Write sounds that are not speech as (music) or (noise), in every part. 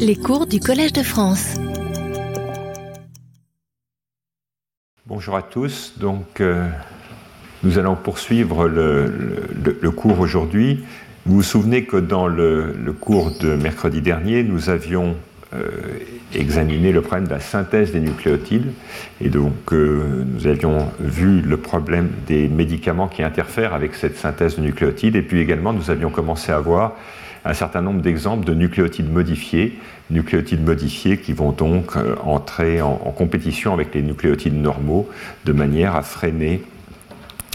Les cours du Collège de France. Bonjour à tous. Donc, euh, nous allons poursuivre le, cours aujourd'hui. Vous vous souvenez que dans le, le cours de mercredi dernier, nous avions euh, examiné le problème de la synthèse des nucléotides. Et donc, euh, nous avions vu le problème des médicaments qui interfèrent avec cette synthèse de nucléotides. Et puis également, nous avions commencé à voir un certain nombre d'exemples de nucléotides modifiés, nucléotides modifiés qui vont donc euh, entrer en, compétition avec les nucléotides normaux de manière à freiner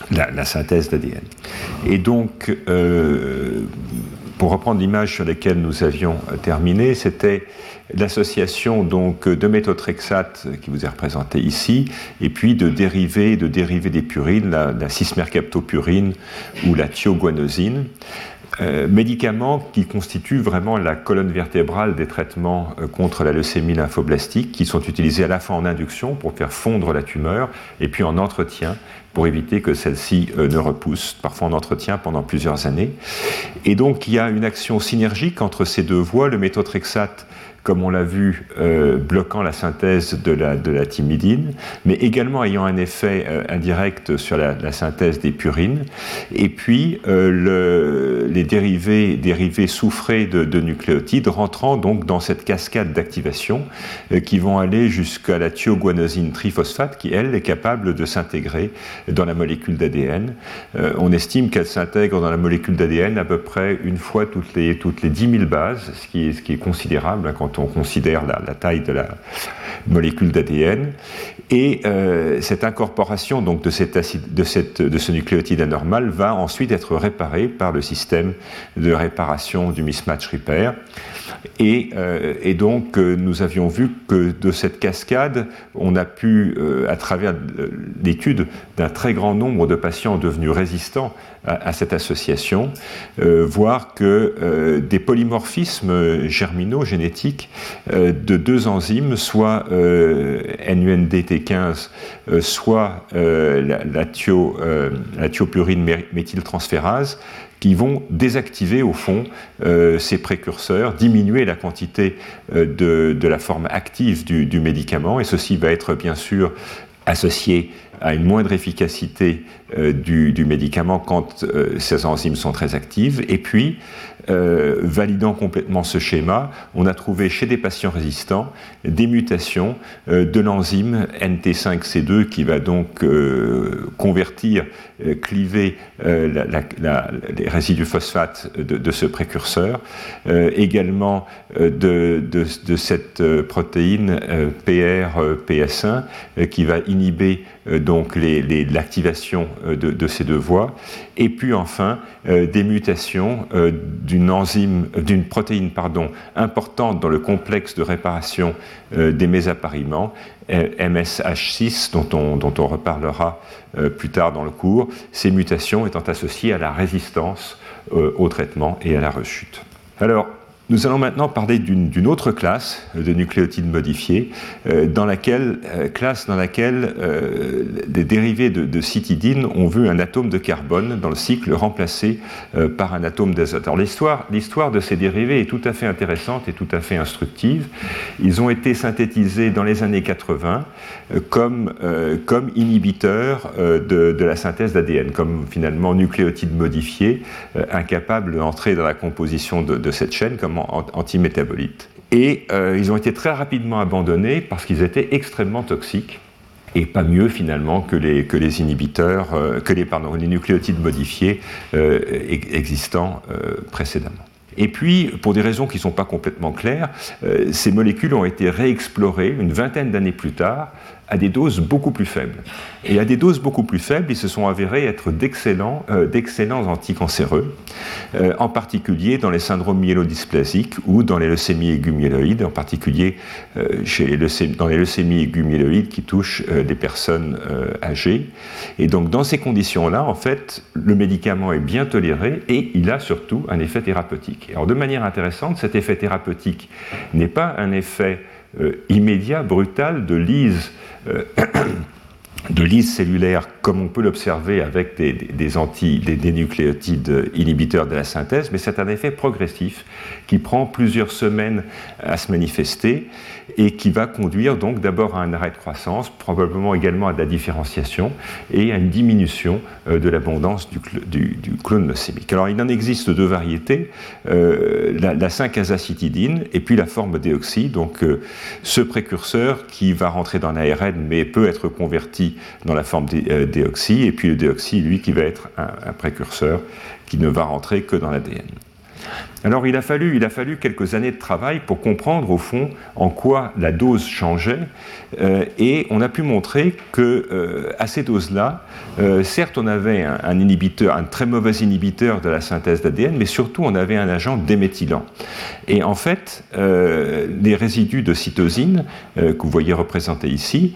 la, la synthèse d'ADN. Et donc, euh, pour reprendre l'image sur laquelle nous avions euh, terminé, c'était l'association donc de méthotrexate qui vous est représentée ici, et puis de dérivés, de dérivés des purines, la, la cismercaptopurine ou la thioguanosine. Euh, médicaments qui constituent vraiment la colonne vertébrale des traitements euh, contre la leucémie lymphoblastique, qui sont utilisés à la fois en induction pour faire fondre la tumeur et puis en entretien pour éviter que celle-ci euh, ne repousse, parfois en entretien pendant plusieurs années. Et donc il y a une action synergique entre ces deux voies, le méthotrexate comme on l'a vu, euh, bloquant la synthèse de la, de la thymidine, mais également ayant un effet euh, indirect sur la, synthèse des purines, et puis euh, le, les dérivés, dérivés soufrés de, de, nucléotides rentrant donc dans cette cascade d'activation qui vont aller jusqu'à la thioguanosine triphosphate qui, elle, est capable de s'intégrer dans la molécule d'ADN. On estime qu'elle s'intègre dans la molécule d'ADN à peu près une fois toutes les, toutes les 10 000 bases, ce qui est, considérable hein, on considère la, taille de la molécule d'ADN. Et euh, cette incorporation donc, de, cet de, ce nucléotide anormal va ensuite être réparée par le système de réparation du mismatch repair. Et, euh, et donc, euh, nous avions vu que de cette cascade, on a pu, euh, à travers l'étude d'un très grand nombre de patients devenus résistants à, cette association, voir que des polymorphismes germinaux génétiques de deux enzymes, soit euh, NUNDT15, euh, soit la, thio, la thiopurine méthyltransférase, qui vont désactiver au fond euh, ces précurseurs, diminuer la quantité euh, de, la forme active du, médicament, et ceci va être bien sûr associé à une moindre efficacité du, du, médicament quand euh, ces enzymes sont très actives. Et puis, euh, validant complètement ce schéma, on a trouvé chez des patients résistants des mutations euh, de l'enzyme NT5C2 qui va donc euh, convertir, cliver les résidus phosphate de, ce précurseur, également de, cette protéine PR-PS1 qui va inhiber donc l'activation de, de, ces deux voies, et puis enfin euh, des mutations euh, d'une enzyme, d'une protéine pardon, importante dans le complexe de réparation euh, des mésapariments, MSH6, dont on, dont on reparlera plus tard dans le cours, ces mutations étant associées à la résistance au traitement et à la rechute. Alors, nous allons maintenant parler d'une autre classe de nucléotides modifiés, euh, dans laquelle, euh, classe dans laquelle euh, des dérivés de, citidine ont vu un atome de carbone dans le cycle remplacé euh, par un atome d'azote. L'histoire de ces dérivés est tout à fait intéressante et tout à fait instructive. Ils ont été synthétisés dans les années 80 euh, comme, comme inhibiteurs de, la synthèse d'ADN, comme finalement nucléotides modifiés, incapables d'entrer dans la composition de, cette chaîne, antimétabolites. Et euh, ils ont été très rapidement abandonnés parce qu'ils étaient extrêmement toxiques et pas mieux finalement que les, que les inhibiteurs, euh, que les, pardon, les nucléotides modifiés euh, existants précédemment. Et puis, pour des raisons qui ne sont pas complètement claires, ces molécules ont été réexplorées une vingtaine d'années plus tard à des doses beaucoup plus faibles. Et à des doses beaucoup plus faibles, ils se sont avérés être d'excellents euh, anticancéreux, euh, en particulier dans les syndromes myélodysplasiques ou dans les leucémies aiguës myéloïdes, en particulier euh, chez les dans les leucémies aiguës myéloïdes qui touchent des personnes âgées. Et donc, dans ces conditions-là, en fait, le médicament est bien toléré et il a surtout un effet thérapeutique. Alors, de manière intéressante, cet effet thérapeutique n'est pas un effet immédiat, brutal de lyse, euh, (clears throat) de cellulaire comme on peut l'observer avec des, des, nucléotides inhibiteurs de la synthèse, mais c'est un effet progressif qui prend plusieurs semaines à se manifester et qui va conduire donc d'abord à un arrêt de croissance, probablement également à de la différenciation et à une diminution euh, de l'abondance du, clone leucémique. Alors il en existe deux variétés, euh, la, 5-azacitidine et puis la forme déoxy, donc euh, ce précurseur qui va rentrer dans l'ARN mais peut être converti dans la forme déoxy, et puis le déoxy, lui, qui va être un précurseur qui ne va rentrer que dans l'ADN. Alors il a, fallu, il a fallu quelques années de travail pour comprendre au fond en quoi la dose changeait euh, et on a pu montrer que euh, à ces doses-là, euh, certes on avait un, inhibiteur, un très mauvais inhibiteur de la synthèse d'ADN, mais surtout on avait un agent déméthylant. Et en fait, les résidus de cytosine que vous voyez représentés ici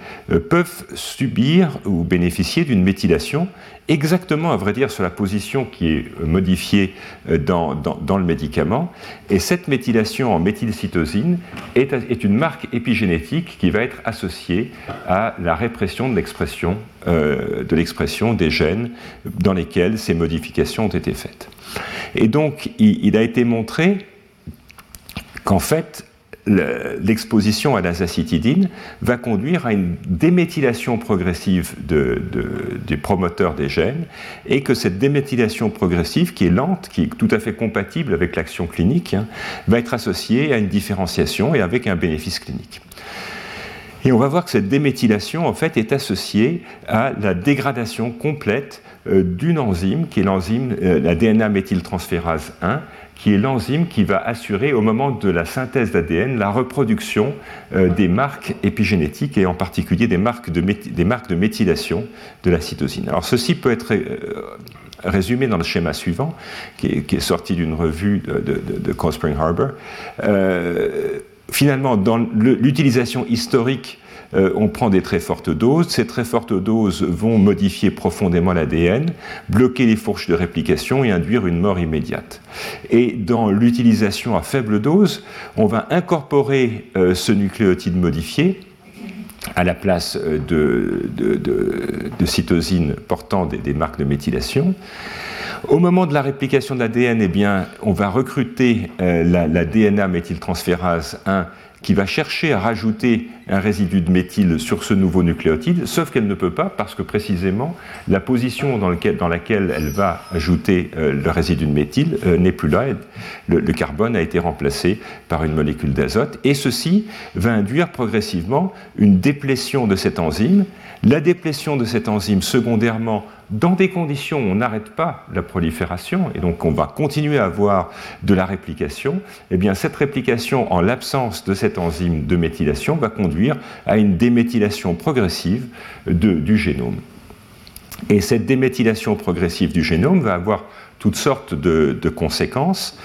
peuvent subir ou bénéficier d'une méthylation exactement, à vrai dire, sur la position qui est modifiée dans le médicament et cette méthylation en méthylcytosine est, est une marque épigénétique qui va être associée à la répression de l'expression euh, de l'expression des gènes dans lesquels ces modifications ont été faites. Et donc, il a été montré qu'en fait, l'exposition à l'azacitidine va conduire à une déméthylation progressive de, du promoteur des gènes et que cette déméthylation progressive, qui est lente, qui est tout à fait compatible avec l'action clinique, hein, va être associée à une différenciation et avec un bénéfice clinique. Et on va voir que cette déméthylation, en fait, est associée à la dégradation complète euh, d'une enzyme, qui est l'enzyme, euh, la DNA méthyltransférase 1, qui est l'enzyme qui va assurer au moment de la synthèse d'ADN la reproduction euh, des marques épigénétiques et en particulier des marques, de des marques de méthylation de la cytosine. Alors ceci peut être euh, résumé dans le schéma suivant, qui est, sorti d'une revue de, de, de, Spring Harbor. Euh, finalement, dans l'utilisation historique euh, on prend des très fortes doses. Ces très fortes doses vont modifier profondément l'ADN, bloquer les fourches de réplication et induire une mort immédiate. Et dans l'utilisation à faible dose, on va incorporer euh, ce nucléotide modifié à la place euh, de, cytosine portant des, marques de méthylation. Au moment de la réplication de l'ADN, eh bien, on va recruter la, la, DNA méthyltransférase 1 qui va chercher à rajouter un résidu de méthyle sur ce nouveau nucléotide, sauf qu'elle ne peut pas parce que précisément la position dans, laquelle elle va ajouter euh, le résidu de méthyle euh, n'est plus là. Le, le, carbone a été remplacé par une molécule d'azote et ceci va induire progressivement une déplétion de cette enzyme. La déplétion de cette enzyme secondairement dans des conditions où on n'arrête pas la prolifération, et donc on va continuer à avoir de la réplication, eh bien cette réplication en l'absence de cette enzyme de méthylation va conduire à une déméthylation progressive du génome. Et cette déméthylation progressive du génome va avoir toutes sortes de, conséquences.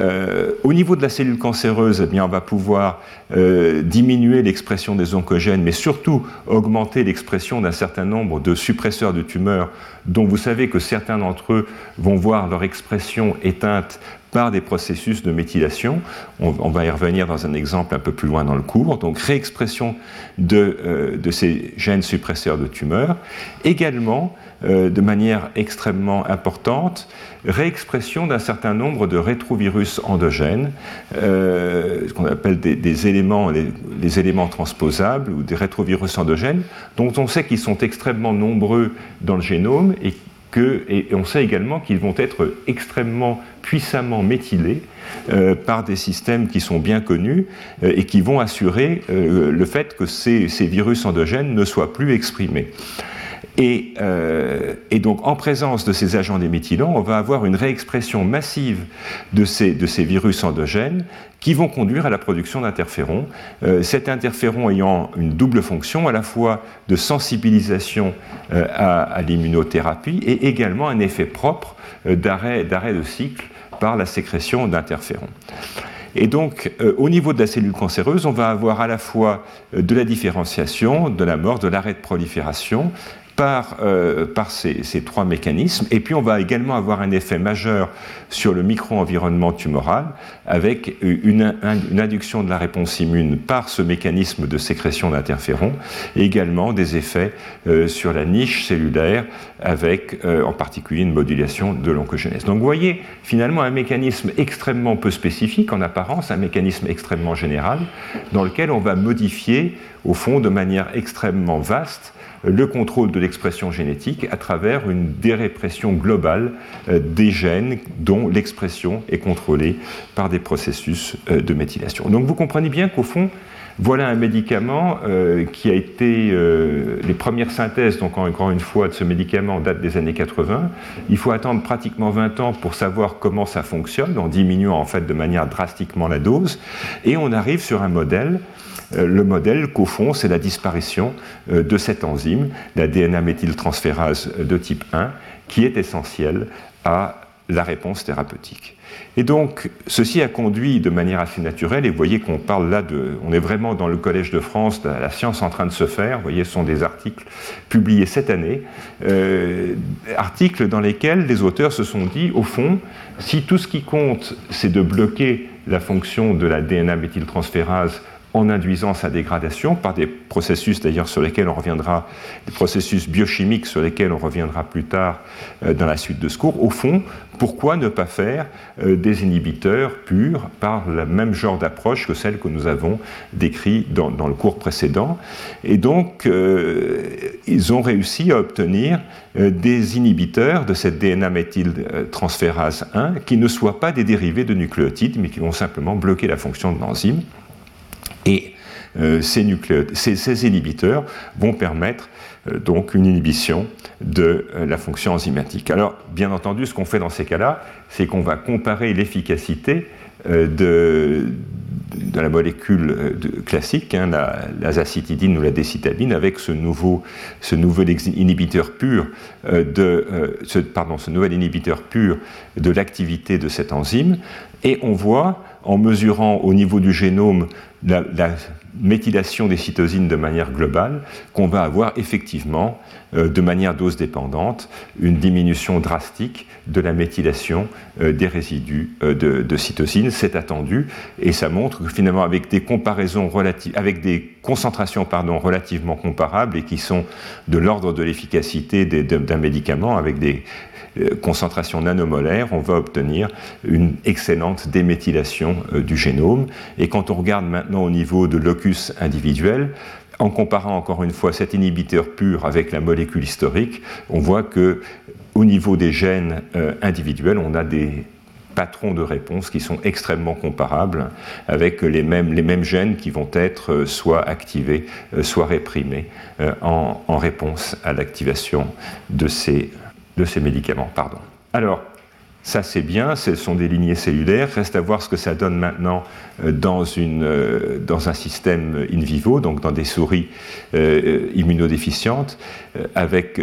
Euh, au niveau de la cellule cancéreuse, eh bien, on va pouvoir euh, diminuer l'expression des oncogènes, mais surtout augmenter l'expression d'un certain nombre de suppresseurs de tumeurs, dont vous savez que certains d'entre eux vont voir leur expression éteinte par des processus de méthylation. On, va y revenir dans un exemple un peu plus loin dans le cours. Donc réexpression de, euh, de ces gènes suppresseurs de tumeurs. Également, euh, de manière extrêmement importante, réexpression d'un certain nombre de rétrovirus endogènes, euh, ce qu'on appelle des, éléments, les, éléments transposables ou des rétrovirus endogènes, dont on sait qu'ils sont extrêmement nombreux dans le génome et que, et on sait également qu'ils vont être extrêmement puissamment méthylés euh, par des systèmes qui sont bien connus et qui vont assurer le fait que ces, ces virus endogènes ne soient plus exprimés. Euh, et, donc, en présence de ces agents déméthylants, on va avoir une réexpression massive de ces, de ces virus endogènes qui vont conduire à la production d'interférons. Euh, cet interféron ayant une double fonction, à la fois de sensibilisation euh, à, l'immunothérapie et également un effet propre d'arrêt de cycle par la sécrétion d'interférons. Et donc, au niveau de la cellule cancéreuse, on va avoir à la fois de la différenciation, de la mort, de l'arrêt de prolifération, par, euh, ces, trois mécanismes. Et puis on va également avoir un effet majeur sur le micro-environnement tumoral avec une, induction de la réponse immune par ce mécanisme de sécrétion d'interférons également des effets euh, sur la niche cellulaire avec euh, en particulier une modulation de l'oncogénèse. Donc vous voyez finalement un mécanisme extrêmement peu spécifique en apparence, un mécanisme extrêmement général dans lequel on va modifier au fond de manière extrêmement vaste le contrôle de l'expression génétique à travers une dérépression globale euh, des gènes dont l'expression est contrôlée par des processus euh, de méthylation. Donc vous comprenez bien qu'au fond, voilà un médicament euh, qui a été. les premières synthèses, donc encore une fois, de ce médicament datent des années 80. Il faut attendre pratiquement 20 ans pour savoir comment ça fonctionne, en diminuant en fait de manière drastiquement la dose. Et on arrive sur un modèle le modèle qu'au fond, c'est la disparition euh, de cette enzyme, la DNA méthyltransférase de type 1, qui est essentielle à la réponse thérapeutique. Et donc, ceci a conduit de manière assez naturelle, et vous voyez qu'on parle là de. On est vraiment dans le Collège de France, la science en train de se faire. Vous voyez, ce sont des articles publiés cette année, euh, articles dans lesquels les auteurs se sont dit, au fond, si tout ce qui compte, c'est de bloquer la fonction de la DNA méthyltransférase en induisant sa dégradation par des processus d'ailleurs sur lesquels on reviendra, des processus biochimiques sur lesquels on reviendra plus tard euh, dans la suite de ce cours. Au fond, pourquoi ne pas faire euh, des inhibiteurs purs par le même genre d'approche que celle que nous avons décrite dans, le cours précédent? Et donc, euh, ils ont réussi à obtenir des inhibiteurs de cette DNA méthyltransférase 1 qui ne soient pas des dérivés de nucléotides, mais qui vont simplement bloquer la fonction de l'enzyme. Et euh, ces, inhibiteurs vont permettre euh, donc une inhibition de euh, la fonction enzymatique. Alors, bien entendu, ce qu'on fait dans ces cas-là, c'est qu'on va comparer l'efficacité de, la molécule classique, hein, la, zacitidine ou la décitabine, avec ce, nouveau, inhibiteur pur de, ce nouvel inhibiteur pur de l'activité de cette enzyme, et on voit, en mesurant au niveau du génome la, méthylation des cytosines de manière globale, qu'on va avoir effectivement, de manière dose dépendante, une diminution drastique de la méthylation euh, des résidus euh, de, cytosines. C'est attendu et ça montre que finalement, avec des comparaisons relatives, avec des concentrations pardon, relativement comparables et qui sont de l'ordre de l'efficacité d'un médicament, avec des euh, concentration nanomolaire, on va obtenir une excellente déméthylation euh, du génome. Et quand on regarde maintenant au niveau de locus individuel, en comparant encore une fois cet inhibiteur pur avec la molécule historique, on voit que au niveau des gènes euh, individuels, on a des patrons de réponse qui sont extrêmement comparables avec les mêmes, gènes qui vont être soit activés, soit réprimés en, réponse à l'activation de ces médicaments. Pardon. Ça c'est bien, ce sont des lignées cellulaires. Reste à voir ce que ça donne maintenant euh, dans, une, euh, dans un système in vivo, donc dans des souris euh, immunodéficientes, avec,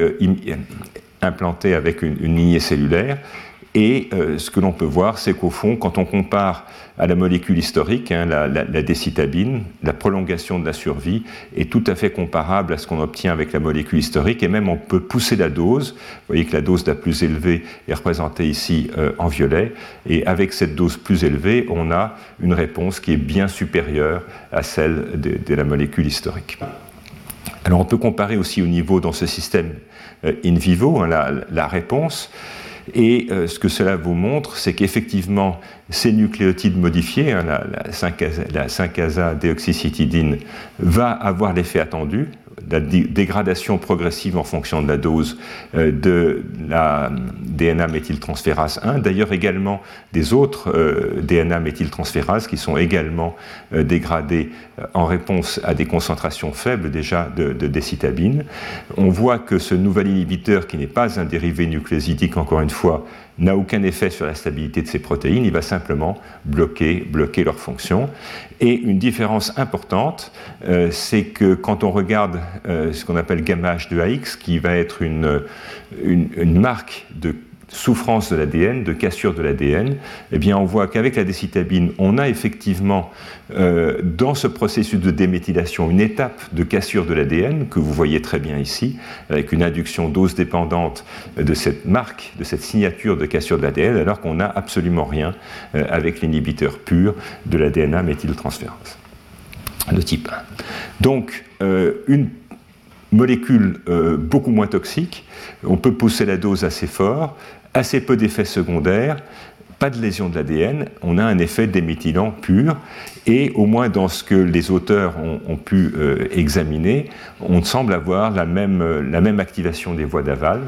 implantées avec une, une lignée cellulaire. Et ce que l'on peut voir, c'est qu'au fond, quand on compare à la molécule historique, hein, la, décitabine, la prolongation de la survie est tout à fait comparable à ce qu'on obtient avec la molécule historique, et même on peut pousser la dose. Vous voyez que la dose la plus élevée est représentée ici euh, en violet, et avec cette dose plus élevée, on a une réponse qui est bien supérieure à celle de, la molécule historique. Alors on peut comparer aussi au niveau dans ce système euh, in vivo hein, la, réponse. Et euh, ce que cela vous montre, c'est qu'effectivement, ces nucléotides modifiés, hein, la, 5-asa-déoxycytidine, va avoir l'effet attendu, la dégradation progressive en fonction de la dose euh, de la DNA méthyltransférase 1, d'ailleurs également des autres euh, DNA méthyltransférases qui sont également euh, dégradées en réponse à des concentrations faibles déjà de, de décitabine. On voit que ce nouvel inhibiteur, qui n'est pas un dérivé nucléosidique encore une fois, n'a aucun effet sur la stabilité de ces protéines, il va simplement bloquer, bloquer leur fonction. Et une différence importante, euh, c'est que quand on regarde euh, ce qu'on appelle gamma H2AX, qui va être une, une, marque de souffrance de l'ADN, de cassure de l'ADN, eh bien on voit qu'avec la décitabine, on a effectivement euh, dans ce processus de déméthylation une étape de cassure de l'ADN que vous voyez très bien ici, avec une induction dose dépendante de cette marque, de cette signature de cassure de l'ADN, alors qu'on n'a absolument rien euh, avec l'inhibiteur pur de l'ADNA méthyltransférase de type 1. Donc, euh, une molécule beaucoup moins toxique, on peut pousser la dose assez fort, assez peu d'effets secondaires, pas de lésion de l'ADN, on a un effet déméthylant pur, et au moins dans ce que les auteurs ont, pu euh, examiner, on semble avoir la même, euh, activation des voies d'aval,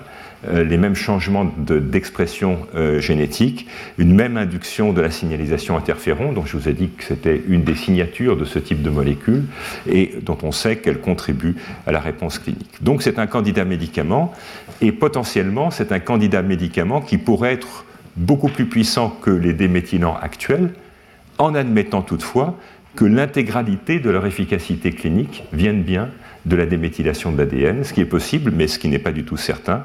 les mêmes changements d'expression génétique, une même induction de la signalisation interféron, dont je vous ai dit que c'était une des signatures de ce type de molécule, et dont on sait qu'elle contribue à la réponse clinique. Donc c'est un candidat médicament, et potentiellement c'est un candidat médicament qui pourrait être beaucoup plus puissant que les déméthylants actuels, en admettant toutefois que l'intégralité de leur efficacité clinique vienne bien de la déméthylation de l'ADN, ce qui est possible, mais ce qui n'est pas du tout certain.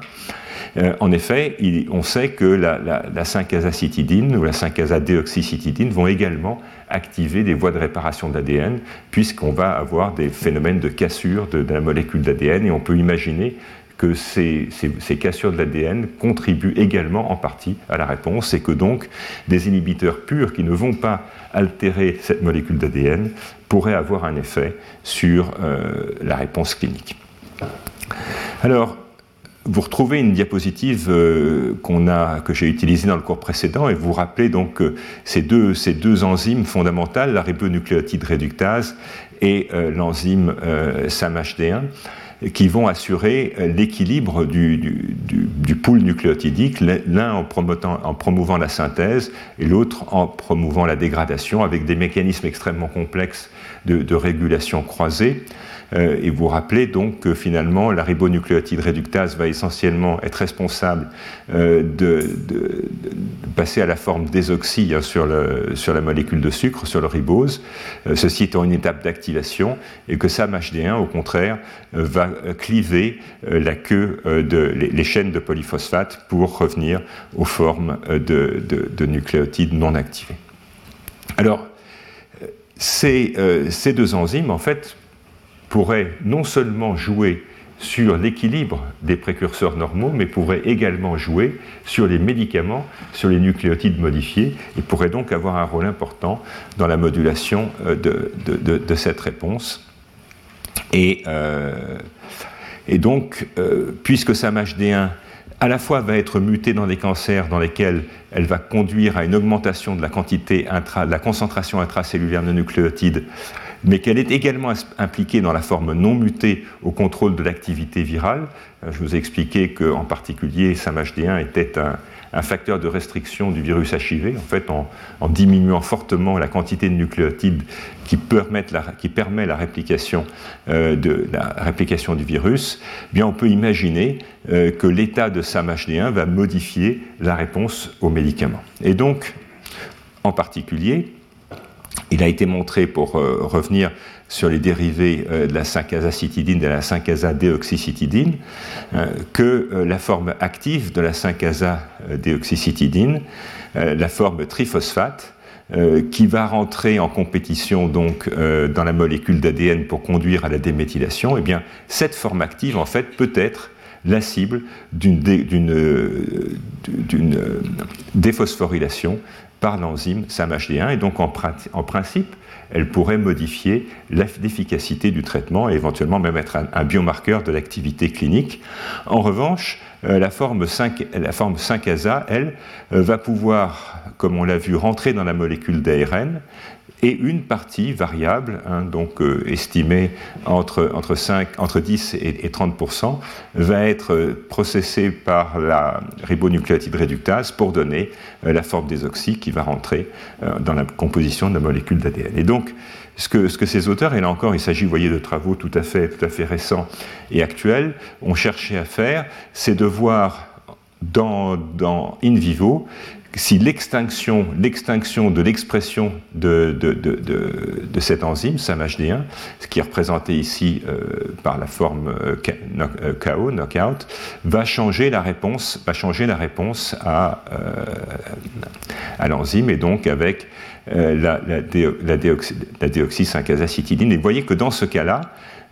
Euh, en effet, on sait que la, la, 5-azacitidine ou la 5-azadéoxycitidine vont également activer des voies de réparation de l'ADN, puisqu'on va avoir des phénomènes de cassure de la molécule d'ADN, et on peut imaginer que ces, cassures de l'ADN contribuent également en partie à la réponse et que donc des inhibiteurs purs qui ne vont pas altérer cette molécule d'ADN pourraient avoir un effet sur euh, la réponse clinique. Alors, vous retrouvez une diapositive euh, a, que j'ai utilisée dans le cours précédent et vous rappelez donc ces, deux, enzymes fondamentales, la ribonucléotide réductase et euh, l'enzyme SAMHD1 qui vont assurer euh, l'équilibre du, pool nucléotidique, l'un en, promouvant la synthèse et l'autre en promouvant la dégradation, avec des mécanismes extrêmement complexes de régulation croisée. Euh, et vous rappelez donc que finalement la ribonucléotide réductase va essentiellement être responsable euh, de, passer à la forme désoxy hein, sur, la molécule de sucre, sur le ribose, euh, ceci étant une étape d'activation, et que SAMHD1 au contraire va cliver la queue de les, chaînes de polyphosphate pour revenir aux formes de, de nucléotides non activés. Alors, ces, deux enzymes, en fait, pourrait non seulement jouer sur l'équilibre des précurseurs normaux, mais pourrait également jouer sur les médicaments, sur les nucléotides modifiés, et pourrait donc avoir un rôle important dans la modulation euh, de, cette réponse. Et, euh, donc, euh, puisque SAMHD1 à la fois va être mutée dans des cancers dans lesquels elle va conduire à une augmentation de la quantité intra, de la concentration intracellulaire de nucléotides mais qu'elle est également impliquée dans la forme non mutée au contrôle de l'activité virale. Euh, je vous ai expliqué qu'en particulier, SAMHD1 était un, facteur de restriction du virus HIV, en fait, en, diminuant fortement la quantité de nucléotides qui, permet la réplication, euh, la réplication du virus, eh bien on peut imaginer euh, que l'état de SAMHD1 va modifier la réponse aux médicaments. Et donc, en particulier, il a été montré, pour euh, revenir sur les dérivés euh, de la 5-azacitidine et de la 5-azadéoxycitidine, euh, que la forme active de la 5-azadéoxycitidine, la forme triphosphate, qui va rentrer en compétition donc dans la molécule d'ADN pour conduire à la déméthylation, eh bien cette forme active en fait peut être la cible d'une déphosphorylation par l'enzyme SAMHD1 et donc en, principe, elle pourrait modifier l'efficacité du traitement et éventuellement même être un, biomarqueur de l'activité clinique. En revanche, euh, la forme 5, la forme 5-ASA, elle, euh, va pouvoir, comme on l'a vu, rentrer dans la molécule d'ARN et une partie variable, hein, donc euh, estimée entre, entre, 5, entre 10 et, 30% va être euh, processée par la ribonucléotide réductase pour donner euh, la forme des oxy qui va rentrer dans la composition de la molécule d'ADN. Et donc, ce que, ce que, ces auteurs, et là encore, il s'agit, voyez, de travaux tout à fait, tout à fait récents et actuels, ont cherché à faire, c'est de voir dans, dans in vivo si l'extinction, l'extinction de l'expression de, de, de, de, cette enzyme, SAMHD1, ce qui est représenté ici euh, par la forme euh, KO, knockout, va changer la réponse, va changer la réponse à, à l'enzyme et donc avec la, la, la, la déoxy 5 acétidine Et vous voyez que dans ce cas-là,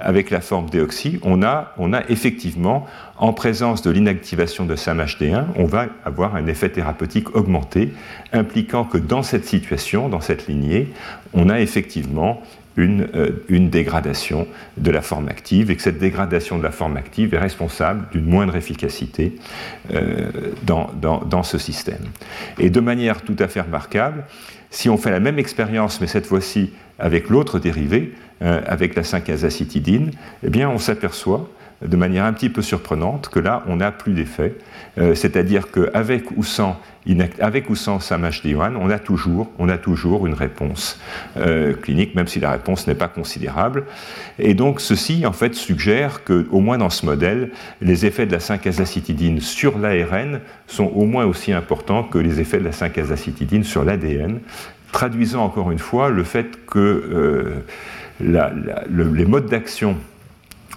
avec la forme déoxy, on a, on a effectivement, en présence de l'inactivation de SAMHD1, on va avoir un effet thérapeutique augmenté, impliquant que dans cette situation, dans cette lignée, on a effectivement une, euh, une, dégradation de la forme active et que cette dégradation de la forme active est responsable d'une moindre efficacité euh, dans, dans, dans, ce système. Et de manière tout à fait remarquable, si on fait la même expérience, mais cette fois-ci avec l'autre dérivé, euh, avec la 5-azacitidine, eh bien, on s'aperçoit de manière un petit peu surprenante que là, on n'a plus d'effet. Euh, c'est-à-dire qu'avec ou sans avec ou sans SAMHD1, on a toujours, on a toujours une réponse euh, clinique, même si la réponse n'est pas considérable. Et donc, ceci, en fait, suggère que, au moins dans ce modèle, les effets de la 5-azacitidine sur l'ARN sont au moins aussi importants que les effets de la 5-azacitidine sur l'ADN, traduisant encore une fois le fait que les modes d'action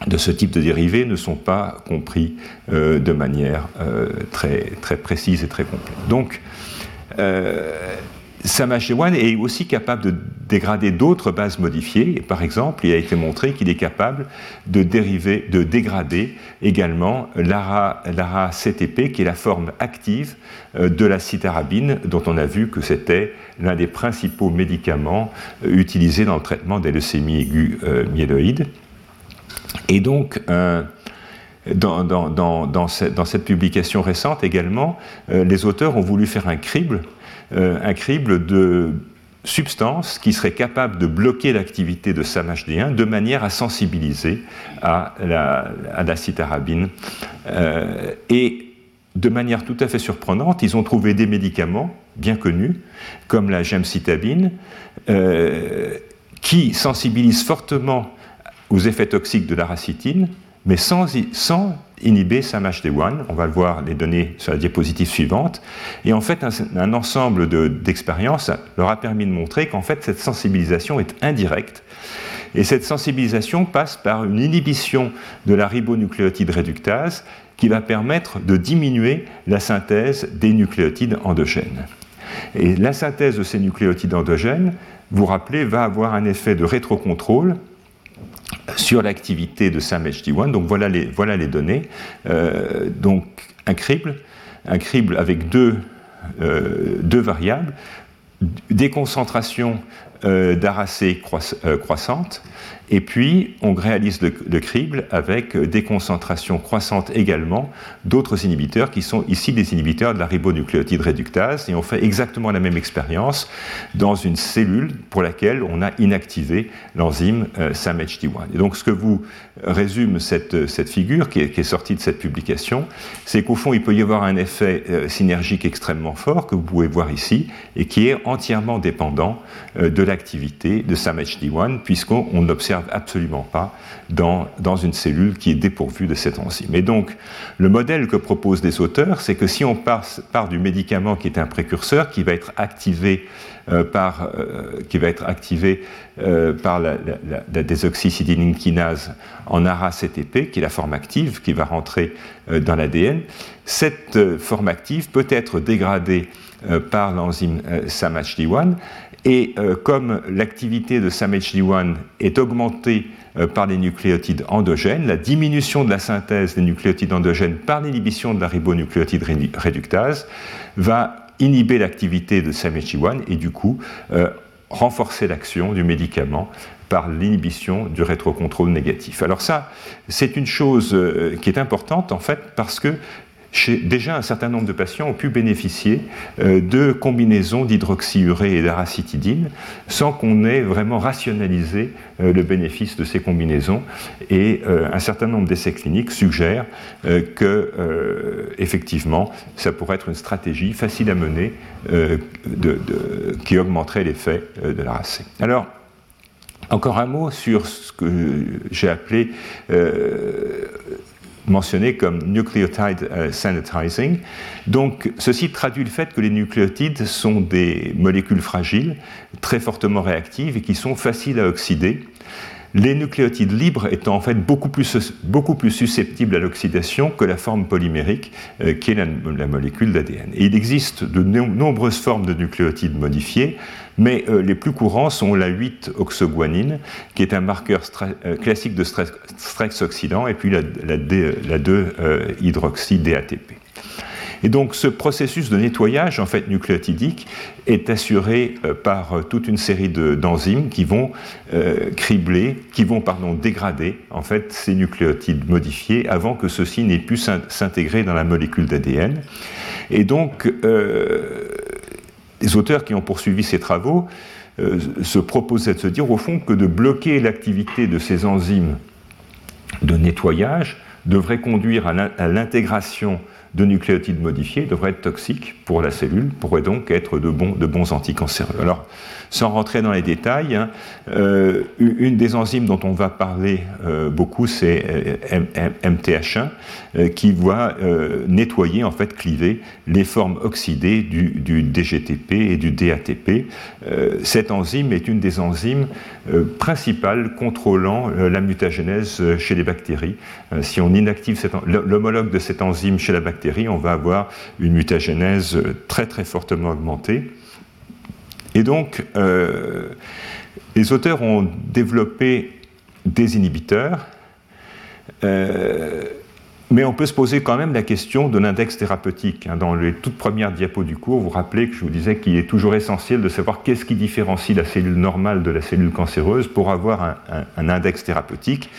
de ce type de dérivés ne sont pas compris euh, de manière euh, très, très précise et très complète. Donc, euh, SAMH1 est aussi capable de dégrader d'autres bases modifiées. par exemple, il a été montré qu'il est capable de, dériver, de dégrader également l'ARA-CTP, qui est la forme active euh, de la citarabine, dont on a vu que c'était l'un des principaux médicaments euh, utilisés dans le traitement des leucémies aiguës euh, myéloïdes. Et donc, dans, cette, publication récente également, les auteurs ont voulu faire un crible un crible de substances qui seraient capables de bloquer l'activité de SAMHD1 de manière à sensibiliser à la. Euh, et de manière tout à fait surprenante, ils ont trouvé des médicaments bien connus, comme la gemcitabine, euh, qui sensibilisent fortement aux effets toxiques de la racitine, mais sans, inhiber SAMHD1. On va le voir les données sur la diapositive suivante. Et en fait, un, ensemble d'expériences leur a permis de montrer qu'en fait, cette sensibilisation est indirecte. Et cette sensibilisation passe par une inhibition de la ribonucléotide réductase qui va permettre de diminuer la synthèse des nucléotides endogènes. Et la synthèse de ces nucléotides endogènes, vous rappelez, va avoir un effet de rétrocontrôle sur l'activité de SAMHD1. Donc voilà les, données. Euh, donc un crible, un crible avec deux, euh, variables, des concentrations euh, d'aracées croissantes et puis, on réalise le, crible avec des concentrations croissantes également d'autres inhibiteurs qui sont ici des inhibiteurs de la ribonucléotide réductase. Et on fait exactement la même expérience dans une cellule pour laquelle on a inactivé l'enzyme euh, SAMHD1. Et donc, ce que vous résume cette, cette figure qui est, sortie de cette publication, c'est qu'au fond, il peut y avoir un effet euh, synergique extrêmement fort que vous pouvez voir ici et qui est entièrement dépendant euh, de l'activité de SAMHD1 puisqu'on observe absolument pas dans, dans une cellule qui est dépourvue de cette enzyme. Et donc, le modèle que proposent les auteurs, c'est que si on part, du médicament qui est un précurseur, qui va être activé euh, par, euh, qui va être activé euh, par la, la, désoxycidine kinase en ARA-CTP, qui est la forme active qui va rentrer dans l'ADN, cette forme active peut être dégradée par l'enzyme SAMHD1 et euh, comme l'activité de SAMHD1 est augmentée euh, par les nucléotides endogènes, la diminution de la synthèse des nucléotides endogènes par l'inhibition de la ribonucléotide réductase va inhiber l'activité de SAMHD1 et du coup euh, renforcer l'action du médicament par l'inhibition du rétrocontrôle négatif. Alors ça, c'est une chose qui est importante en fait parce que déjà un certain nombre de patients ont pu bénéficier euh, de combinaisons d'hydroxyurée et d'aracitidine sans qu'on ait vraiment rationalisé euh, le bénéfice de ces combinaisons. Et euh, un certain nombre d'essais cliniques suggèrent que, effectivement, ça pourrait être une stratégie facile à mener qui augmenterait l'effet de l'aracée. Alors, encore un mot sur ce que j'ai appelé mentionné comme nucleotide sanitizing. Donc, ceci traduit le fait que les nucléotides sont des molécules fragiles, très fortement réactives et qui sont faciles à oxyder les nucléotides libres étant en fait beaucoup plus, beaucoup plus susceptibles à l'oxydation que la forme polymérique euh, qui est la, molécule d'ADN. Et il existe de nombreuses formes de nucléotides modifiés, mais euh, les plus courants sont la 8-oxoguanine, qui est un marqueur euh, classique de stress, oxydant, et puis la, la 2-hydroxy-DATP. Et donc ce processus de nettoyage en fait nucléotidique est assuré euh, par euh, toute une série d'enzymes qui vont euh, cribler, qui vont pardon, dégrader en fait ces nucléotides modifiés avant que ceux-ci n'aient pu s'intégrer dans la molécule d'ADN. Et donc les auteurs qui ont poursuivi ces travaux se proposaient de se dire au fond que de bloquer l'activité de ces enzymes de nettoyage devrait conduire à l'intégration de nucléotides modifiés devraient être toxiques pour la cellule, pourraient donc être de bons, anticancéreux. Sans rentrer dans les détails, hein, euh, une des enzymes dont on va parler euh, beaucoup, c'est euh, MTH1, qui va nettoyer, en fait, cliver les formes oxydées du, DGTP et du DATP. cette enzyme est une des enzymes principales contrôlant la mutagénèse chez les bactéries. si on inactive l'homologue de cette enzyme chez la bactérie, on va avoir une mutagénèse très très fortement augmentée. Et donc, euh, les auteurs ont développé des inhibiteurs, euh, mais on peut se poser quand même la question de l'index thérapeutique. Hein. Dans les toutes premières diapos du cours, vous vous rappelez que je vous disais qu'il est toujours essentiel de savoir qu'est-ce qui différencie la cellule normale de la cellule cancéreuse pour avoir un, index thérapeutique.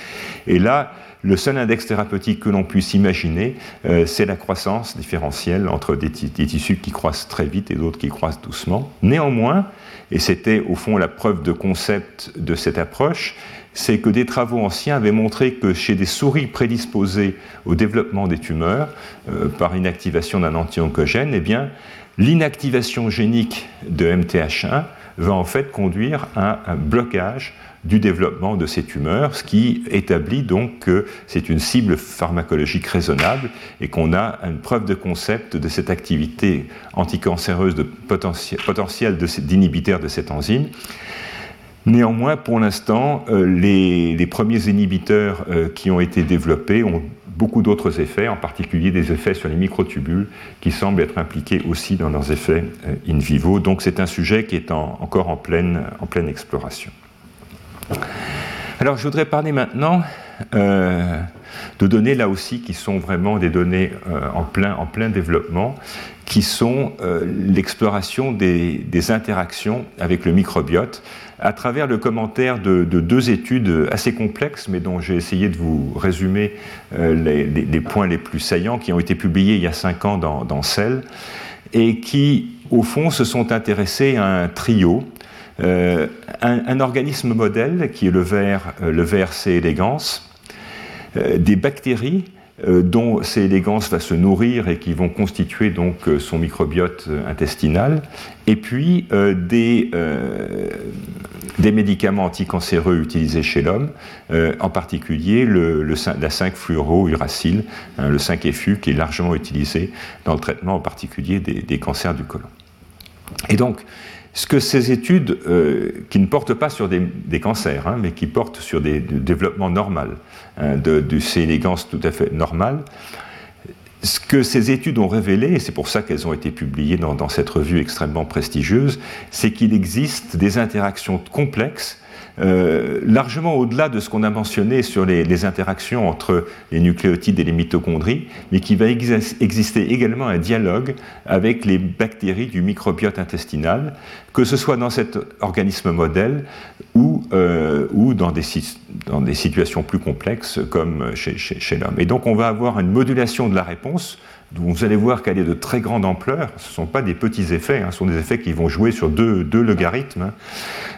Et là, le seul index thérapeutique que l'on puisse imaginer, euh, c'est la croissance différentielle entre des, tissus qui croissent très vite et d'autres qui croissent doucement. Néanmoins, et c'était au fond la preuve de concept de cette approche, c'est que des travaux anciens avaient montré que chez des souris prédisposées au développement des tumeurs euh, par inactivation d'un anti-oncogène, eh bien, l'inactivation génique de MTH1 va en fait conduire à un blocage du développement de ces tumeurs, ce qui établit donc que c'est une cible pharmacologique raisonnable et qu'on a une preuve de concept de cette activité anticancéreuse de potentiel, d'inhibiteur de cette enzyme. Néanmoins, pour l'instant, euh, les, premiers inhibiteurs euh, qui ont été développés ont beaucoup d'autres effets, en particulier des effets sur les microtubules qui semblent être impliqués aussi dans leurs effets euh, in vivo. Donc c'est un sujet qui est encore en pleine, en pleine exploration. Alors je voudrais parler maintenant euh, de données là aussi qui sont vraiment des données euh, en, plein, en plein développement, qui sont euh, l'exploration des, interactions avec le microbiote à travers le commentaire de, deux études assez complexes, mais dont j'ai essayé de vous résumer les, points les plus saillants, qui ont été publiés il y a cinq ans dans, dans Cell, et qui, au fond, se sont intéressés à un trio euh, un, organisme modèle qui est le ver, euh, le elegans, euh, des bactéries dont C. elegans va se nourrir et qui vont constituer donc son microbiote intestinal, et puis des, des médicaments anticancéreux utilisés chez l'homme, en particulier le, la 5-fluorouracile, hein, le 5-FU, qui est largement utilisé dans le traitement en particulier des, des cancers du côlon. Et donc, ce que ces études, euh, qui ne portent pas sur des, cancers, hein, mais qui portent sur des, développements normal, hein, de, de C. élégance tout à fait normal, ce que ces études ont révélé, et c'est pour ça qu'elles ont été publiées dans cette revue extrêmement prestigieuse, c'est qu'il existe des interactions complexes euh, largement au-delà de ce qu'on a mentionné sur les, interactions entre les nucléotides et les mitochondries, mais qui va exister également un dialogue avec les bactéries du microbiote intestinal, que ce soit dans cet organisme modèle ou, euh, ou dans, des, situations plus complexes comme chez, chez l'homme. Et donc on va avoir une modulation de la réponse vous allez voir qu'elle est de très grande ampleur. Ce ne sont pas des petits effets, hein. ce sont des effets qui vont jouer sur deux, logarithmes hein.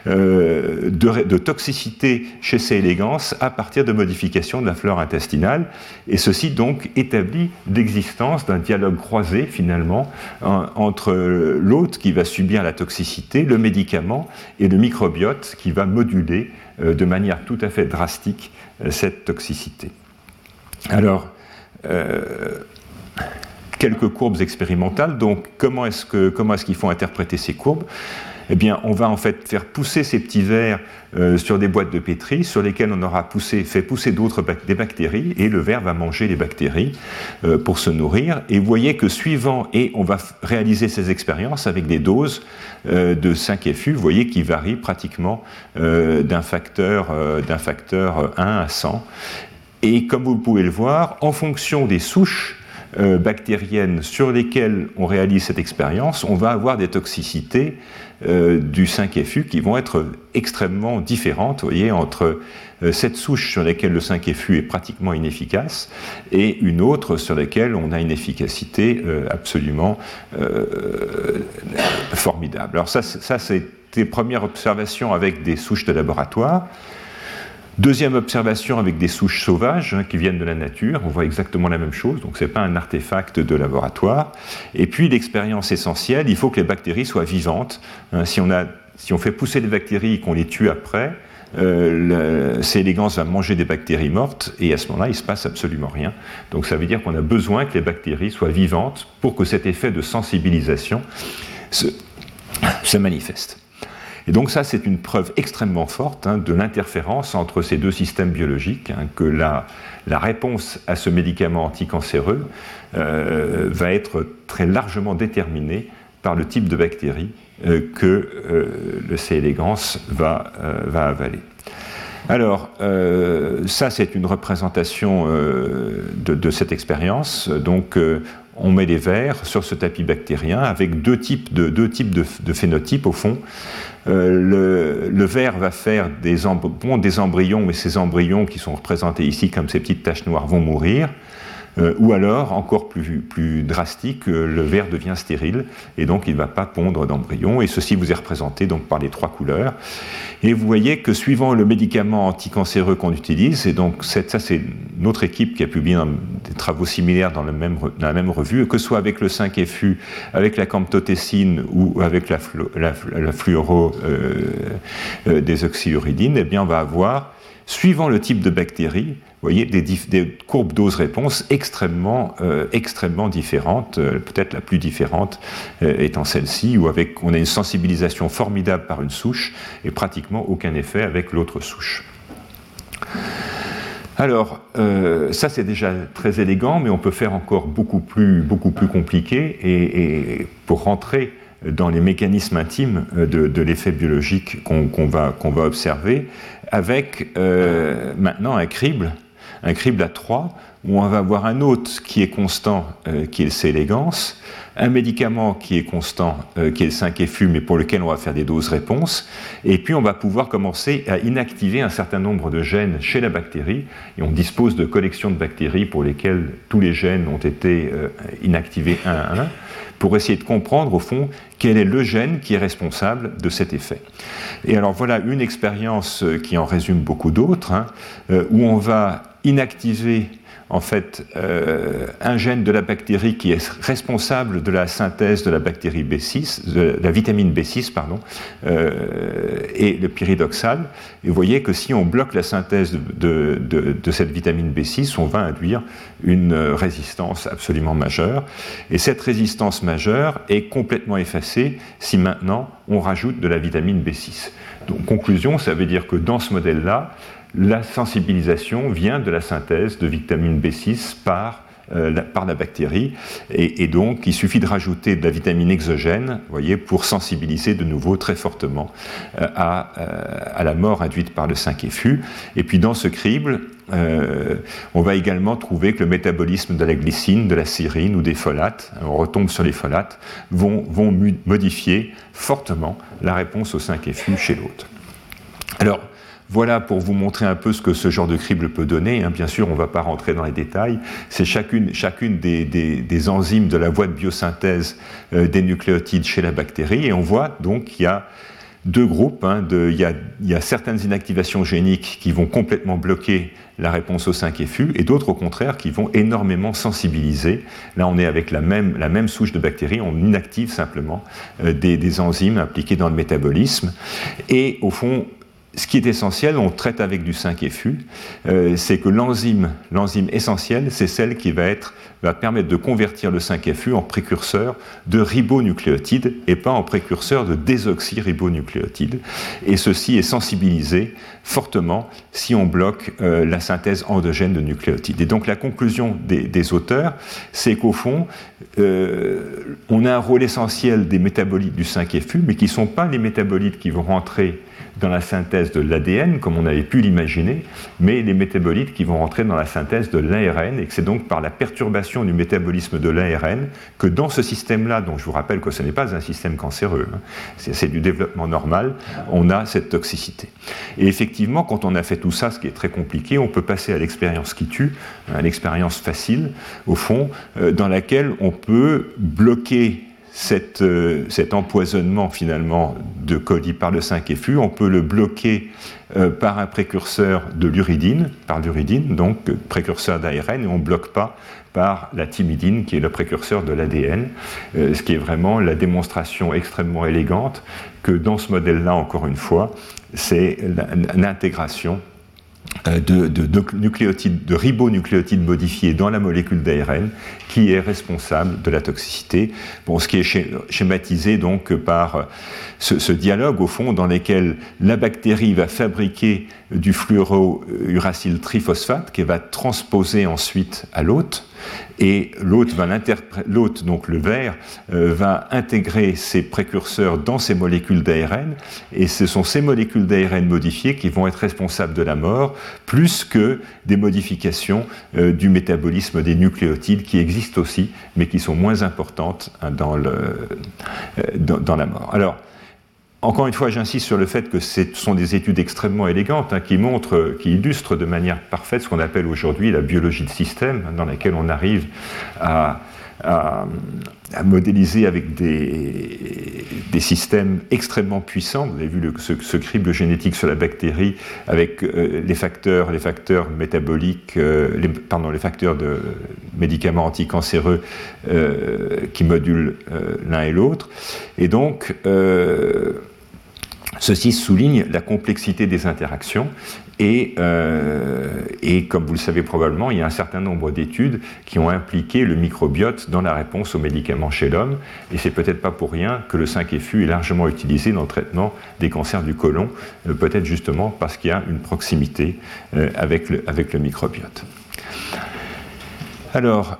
euh, de, toxicité chez C. elegans à partir de modifications de la flore intestinale. Et ceci donc établit l'existence d'un dialogue croisé finalement entre l'hôte qui va subir la toxicité, le médicament et le microbiote qui va moduler euh, de manière tout à fait drastique euh, cette toxicité. Alors, quelques courbes expérimentales. Donc, comment est-ce qu'il faut interpréter ces courbes? Eh bien, on va en fait faire pousser ces petits vers euh, sur des boîtes de pétri sur lesquelles on aura poussé, fait pousser d'autres des bactéries et le ver va manger les bactéries euh, pour se nourrir. Et vous voyez que suivant, et on va réaliser ces expériences avec des doses euh, de 5 FU, vous voyez qui varient pratiquement d'un facteur, d'un facteur 1 à 100. Et comme vous pouvez le voir, en fonction des souches bactériennes sur lesquelles on réalise cette expérience, on va avoir des toxicités euh, du 5FU qui vont être extrêmement différentes, vous voyez, entre euh, cette souche sur laquelle le 5FU est pratiquement inefficace et une autre sur laquelle on a une efficacité euh, absolument formidable. Alors ça, ça c'est des premières observations avec des souches de laboratoire. Deuxième observation avec des souches sauvages hein, qui viennent de la nature, on voit exactement la même chose, donc ce n'est pas un artefact de laboratoire. Et puis l'expérience essentielle, il faut que les bactéries soient vivantes. Hein. si, on fait pousser des bactéries et qu'on les tue après, euh, C. elegans va manger des bactéries mortes et à ce moment-là, il se passe absolument rien. Donc ça veut dire qu'on a besoin que les bactéries soient vivantes pour que cet effet de sensibilisation se manifeste. Et donc ça, c'est une preuve extrêmement forte hein, de l'interférence entre ces deux systèmes biologiques, hein, que la, réponse à ce médicament anticancéreux euh, va être très largement déterminée par le type de bactérie euh, que euh, le C. elegans va, va avaler. Alors, ça, c'est une représentation de, de, cette expérience. Donc, on met des vers sur ce tapis bactérien avec deux types de, deux types phénotypes au fond. Euh, le, ver va faire des, des embryons, mais ces embryons qui sont représentés ici comme ces petites taches noires vont mourir. Euh, ou alors, encore plus, plus drastique, euh, le ver devient stérile et donc il ne va pas pondre d'embryon. Et ceci vous est représenté donc par les trois couleurs. Et vous voyez que suivant le médicament anticancéreux qu'on utilise, et donc ça c'est notre équipe qui a publié des travaux similaires dans, la même revue, que ce soit avec le 5FU, avec la camptotécine ou avec la, la, fluoro euh, oxyuridines, eh bien on va avoir, suivant le type de bactérie, vous voyez, des, courbes dose-réponse extrêmement, euh, extrêmement différentes, euh, peut-être la plus différente euh, étant celle-ci, où avec, on a une sensibilisation formidable par une souche et pratiquement aucun effet avec l'autre souche. Alors, ça c'est déjà très élégant, mais on peut faire encore beaucoup plus, beaucoup plus compliqué, et, pour rentrer dans les mécanismes intimes de, l'effet biologique qu'on va, va, observer, avec maintenant un crible un crible à 3, où on va avoir un hôte qui est constant, euh, qui est le C. un médicament qui est constant, euh, qui est le 5FU, mais pour lequel on va faire des doses-réponses, et puis on va pouvoir commencer à inactiver un certain nombre de gènes chez la bactérie, et on dispose de collections de bactéries pour lesquelles tous les gènes ont été euh, inactivés un à un, pour essayer de comprendre au fond quel est le gène qui est responsable de cet effet. Et alors voilà une expérience qui en résume beaucoup d'autres, hein, où on va inactiver en fait euh, un gène de la bactérie qui est responsable de la synthèse de la bactérie B6, de la vitamine B6 pardon, euh, et le pyridoxal. Vous voyez que si on bloque la synthèse de, cette vitamine B6, on va induire une résistance absolument majeure. Et cette résistance majeure est complètement effacée si maintenant on rajoute de la vitamine B6. Donc conclusion, ça veut dire que dans ce modèle-là, la sensibilisation vient de la synthèse de vitamine B6 par, euh, par la bactérie. Et, donc, il suffit de rajouter de la vitamine exogène voyez, pour sensibiliser de nouveau très fortement euh, à, euh, à, la mort induite par le 5FU. Et puis, dans ce crible, on va également trouver que le métabolisme de la glycine, de la sérine ou des folates, on retombe sur les folates, vont, vont modifier fortement la réponse au 5FU chez l'autre. Alors, voilà pour vous montrer un peu ce que ce genre de crible peut donner. Hein. Bien sûr, on ne va pas rentrer dans les détails. C'est chacune, des, enzymes de la voie de biosynthèse euh, des nucléotides chez la bactérie. Et on voit donc qu'il y a deux groupes. Hein, il, y a, certaines inactivations géniques qui vont complètement bloquer la réponse au 5FU et d'autres au contraire qui vont énormément sensibiliser. Là, on est avec la même, la même souche de bactéries, on inactive simplement euh, des, des enzymes impliquées dans le métabolisme. Et au fond, ce qui est essentiel, on traite avec du 5-FU, euh, c'est que l'enzyme, l'enzyme essentielle, c'est celle qui va, permettre de convertir le 5-FU en précurseur de ribonucléotides et pas en précurseur de désoxyribonucléotides. Et ceci est sensibilisé fortement si on bloque euh, la synthèse endogène de nucléotides. Et donc la conclusion des, auteurs, c'est qu'au fond, euh, on a un rôle essentiel des métabolites du 5-FU, mais qui ne sont pas les métabolites qui vont rentrer dans la synthèse de l'ADN, comme on avait pu l'imaginer, mais les métabolites qui vont rentrer dans la synthèse de l'ARN, et que c'est donc par la perturbation du métabolisme de l'ARN que dans ce système-là, dont je vous rappelle que ce n'est pas un système cancéreux, hein, c'est du développement normal, on a cette toxicité. Et effectivement, quand on a fait tout ça, ce qui est très compliqué, on peut passer à l'expérience qui tue, à l'expérience facile, au fond, euh, dans laquelle on peut bloquer euh, cet empoisonnement finalement de colis par le 5FU, on peut le bloquer euh, par un précurseur de l'uridine, par l'uridine, donc euh, précurseur d'ARN, et on ne bloque pas par la thymidine, qui est le précurseur de l'ADN, ce qui est vraiment la démonstration extrêmement élégante que dans ce modèle-là, encore une fois, c'est l'intégration euh, de, nucléotides, de ribonucléotides modifiés dans la molécule d'ARN qui est responsable de la toxicité. Bon, ce qui est schématisé donc par ce, dialogue au fond dans lequel la bactérie va fabriquer du fluorouracil triphosphate qui va transposer ensuite à l'hôte et l'hôte, l'hôte, donc le verre, euh, va intégrer ces précurseurs dans ces molécules d'ARN, et ce sont ces molécules d'ARN modifiées qui vont être responsables de la mort, plus que des modifications euh, du métabolisme des nucléotides qui existent aussi, mais qui sont moins importantes hein, euh, dans la mort. Encore une fois, j'insiste sur le fait que ce sont des études extrêmement élégantes hein, qui montrent, qui illustrent de manière parfaite ce qu'on appelle aujourd'hui la biologie de système, dans laquelle on arrive à, modéliser avec des, systèmes extrêmement puissants. Vous avez vu ce, crible génétique sur la bactérie avec euh, les facteurs, les facteurs métaboliques, euh, pardon, les facteurs de médicaments anticancéreux euh, qui modulent l'un et l'autre. Et donc, Ceci souligne la complexité des interactions euh, et, comme vous le savez probablement, il y a un certain nombre d'études qui ont impliqué le microbiote dans la réponse aux médicaments chez l'homme et c'est peut-être pas pour rien que le 5FU est largement utilisé dans le traitement des cancers du côlon, euh, peut-être justement parce qu'il y a une proximité euh, avec, le, microbiote. Alors,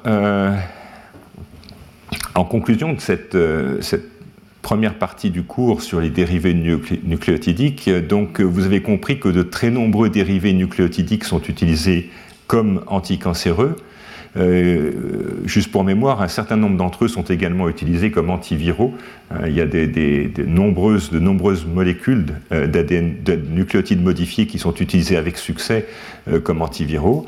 en conclusion de cette première partie du cours sur les dérivés nucléotidiques. Donc, vous avez compris que de très nombreux dérivés nucléotidiques sont utilisés comme anticancéreux. Euh, juste pour mémoire, un certain nombre d'entre eux sont également utilisés comme antiviraux. Euh, il y a des, nombreuses, de nombreuses molécules euh, d'ADN, de nucléotides modifiés qui sont utilisés avec succès comme antiviraux.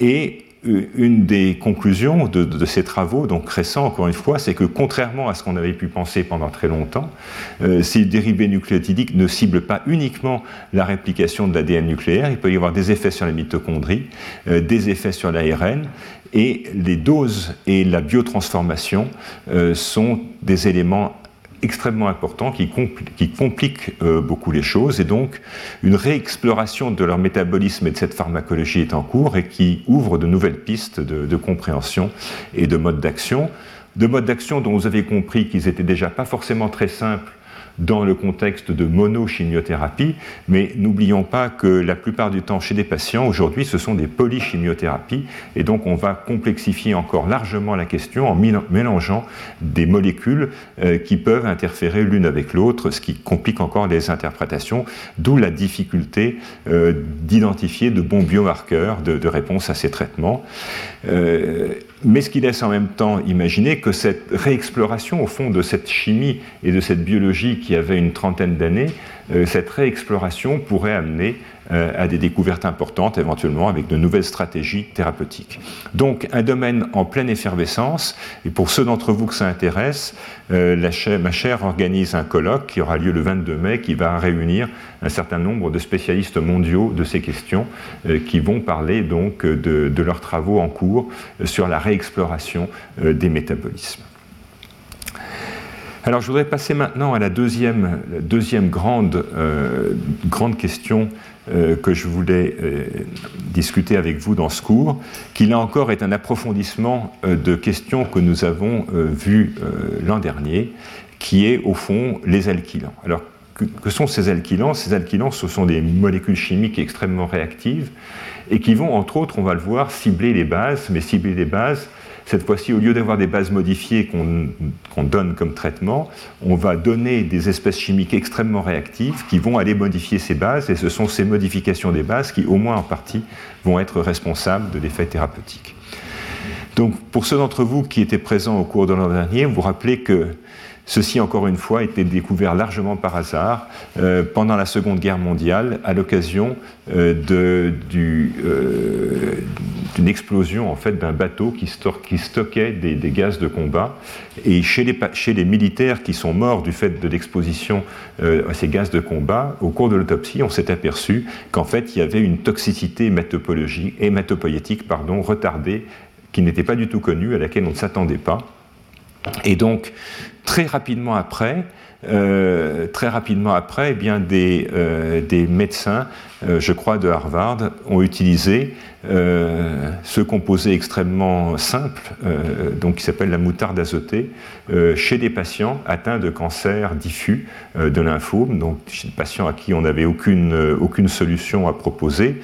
Et une des conclusions de, ces travaux, donc récents encore une fois, c'est que contrairement à ce qu'on avait pu penser pendant très longtemps, euh, ces dérivés nucléotidiques ne ciblent pas uniquement la réplication de l'ADN nucléaire, il peut y avoir des effets sur la mitochondrie, euh, des effets sur l'ARN, et les doses et la biotransformation euh, sont des éléments extrêmement important qui, complique euh, beaucoup les choses et donc une réexploration de leur métabolisme et de cette pharmacologie est en cours et qui ouvre de nouvelles pistes de, compréhension et de modes d'action. De modes d'action dont vous avez compris qu'ils étaient déjà pas forcément très simples dans le contexte de monochimiothérapie, mais n'oublions pas que la plupart du temps chez des patients, aujourd'hui, ce sont des polychimiothérapies, et donc on va complexifier encore largement la question en mélangeant des molécules euh, qui peuvent interférer l'une avec l'autre, ce qui complique encore les interprétations, d'où la difficulté euh, d'identifier de bons biomarqueurs de, réponse à ces traitements. Euh, mais ce qui laisse en même temps imaginer que cette réexploration, au fond, de cette chimie et de cette biologie qui avait une trentaine d'années, euh, cette réexploration pourrait amener à des découvertes importantes, éventuellement avec de nouvelles stratégies thérapeutiques. Donc un domaine en pleine effervescence, et pour ceux d'entre vous que ça intéresse, euh, ma chaire organise un colloque qui aura lieu le 22 mai, qui va réunir un certain nombre de spécialistes mondiaux de ces questions, qui vont parler donc de, leurs travaux en cours sur la réexploration des métabolismes. Alors je voudrais passer maintenant à la deuxième, euh, grande question euh, que je voulais euh, discuter avec vous dans ce cours, qui là encore est un approfondissement de questions que nous avons vues l'an dernier, qui est au fond les alkylants. Alors que sont ces alkylants? Ces alkylants, ce sont des molécules chimiques extrêmement réactives et qui vont, entre autres, on va le voir, cibler les bases, mais cibler les bases cette fois-ci, au lieu d'avoir des bases modifiées qu'on donne comme traitement, on va donner des espèces chimiques extrêmement réactives qui vont aller modifier ces bases, et ce sont ces modifications des bases qui, au moins en partie, vont être responsables de l'effet thérapeutique. Donc, pour ceux d'entre vous qui étaient présents au cours de l'an dernier, vous vous rappelez que Ceci, encore une fois, a été découvert largement par hasard euh, pendant la Seconde Guerre mondiale, à l'occasion euh, euh, d'une explosion en fait d'un bateau qui, stockait des, gaz de combat. Et chez les, chez les, militaires qui sont morts du fait de l'exposition à ces gaz de combat, au cours de l'autopsie, on s'est aperçu qu'en fait, il y avait une toxicité hématopoïétique pardon, retardée qui n'était pas du tout connue, à laquelle on ne s'attendait pas. Et donc, très rapidement après, euh, très rapidement après, eh bien, des, euh, médecins, euh, je crois de Harvard, ont utilisé ce composé extrêmement simple, donc qui s'appelle la moutarde azotée, chez des patients atteints de cancer diffus de lymphome, donc chez des patients à qui on n'avait aucune, aucune solution à proposer,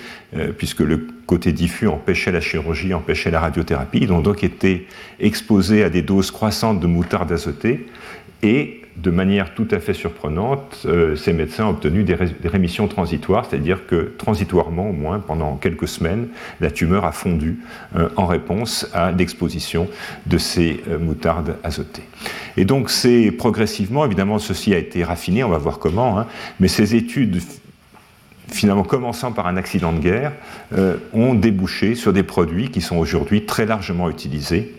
puisque le côté diffus empêchait la chirurgie, empêchait la radiothérapie. Ils ont donc été exposés à des doses croissantes de moutarde azotée et de manière tout à fait surprenante, euh, ces médecins ont obtenu des, rémissions transitoires, c'est-à-dire que transitoirement, au moins pendant quelques semaines, la tumeur a fondu euh, en réponse à l'exposition de ces euh, moutardes azotées. Et donc, c'est progressivement, évidemment, ceci a été raffiné, on va voir comment, hein, mais ces études finalement commençant par un accident de guerre, ont débouché sur des produits qui sont aujourd'hui très largement utilisés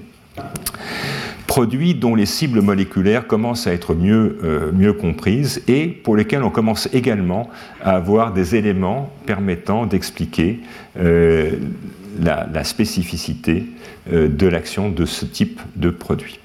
produits dont les cibles moléculaires commencent à être mieux, euh, mieux comprises et pour lesquels on commence également à avoir des éléments permettant d'expliquer euh, la, spécificité euh, de l'action de ce type de produit.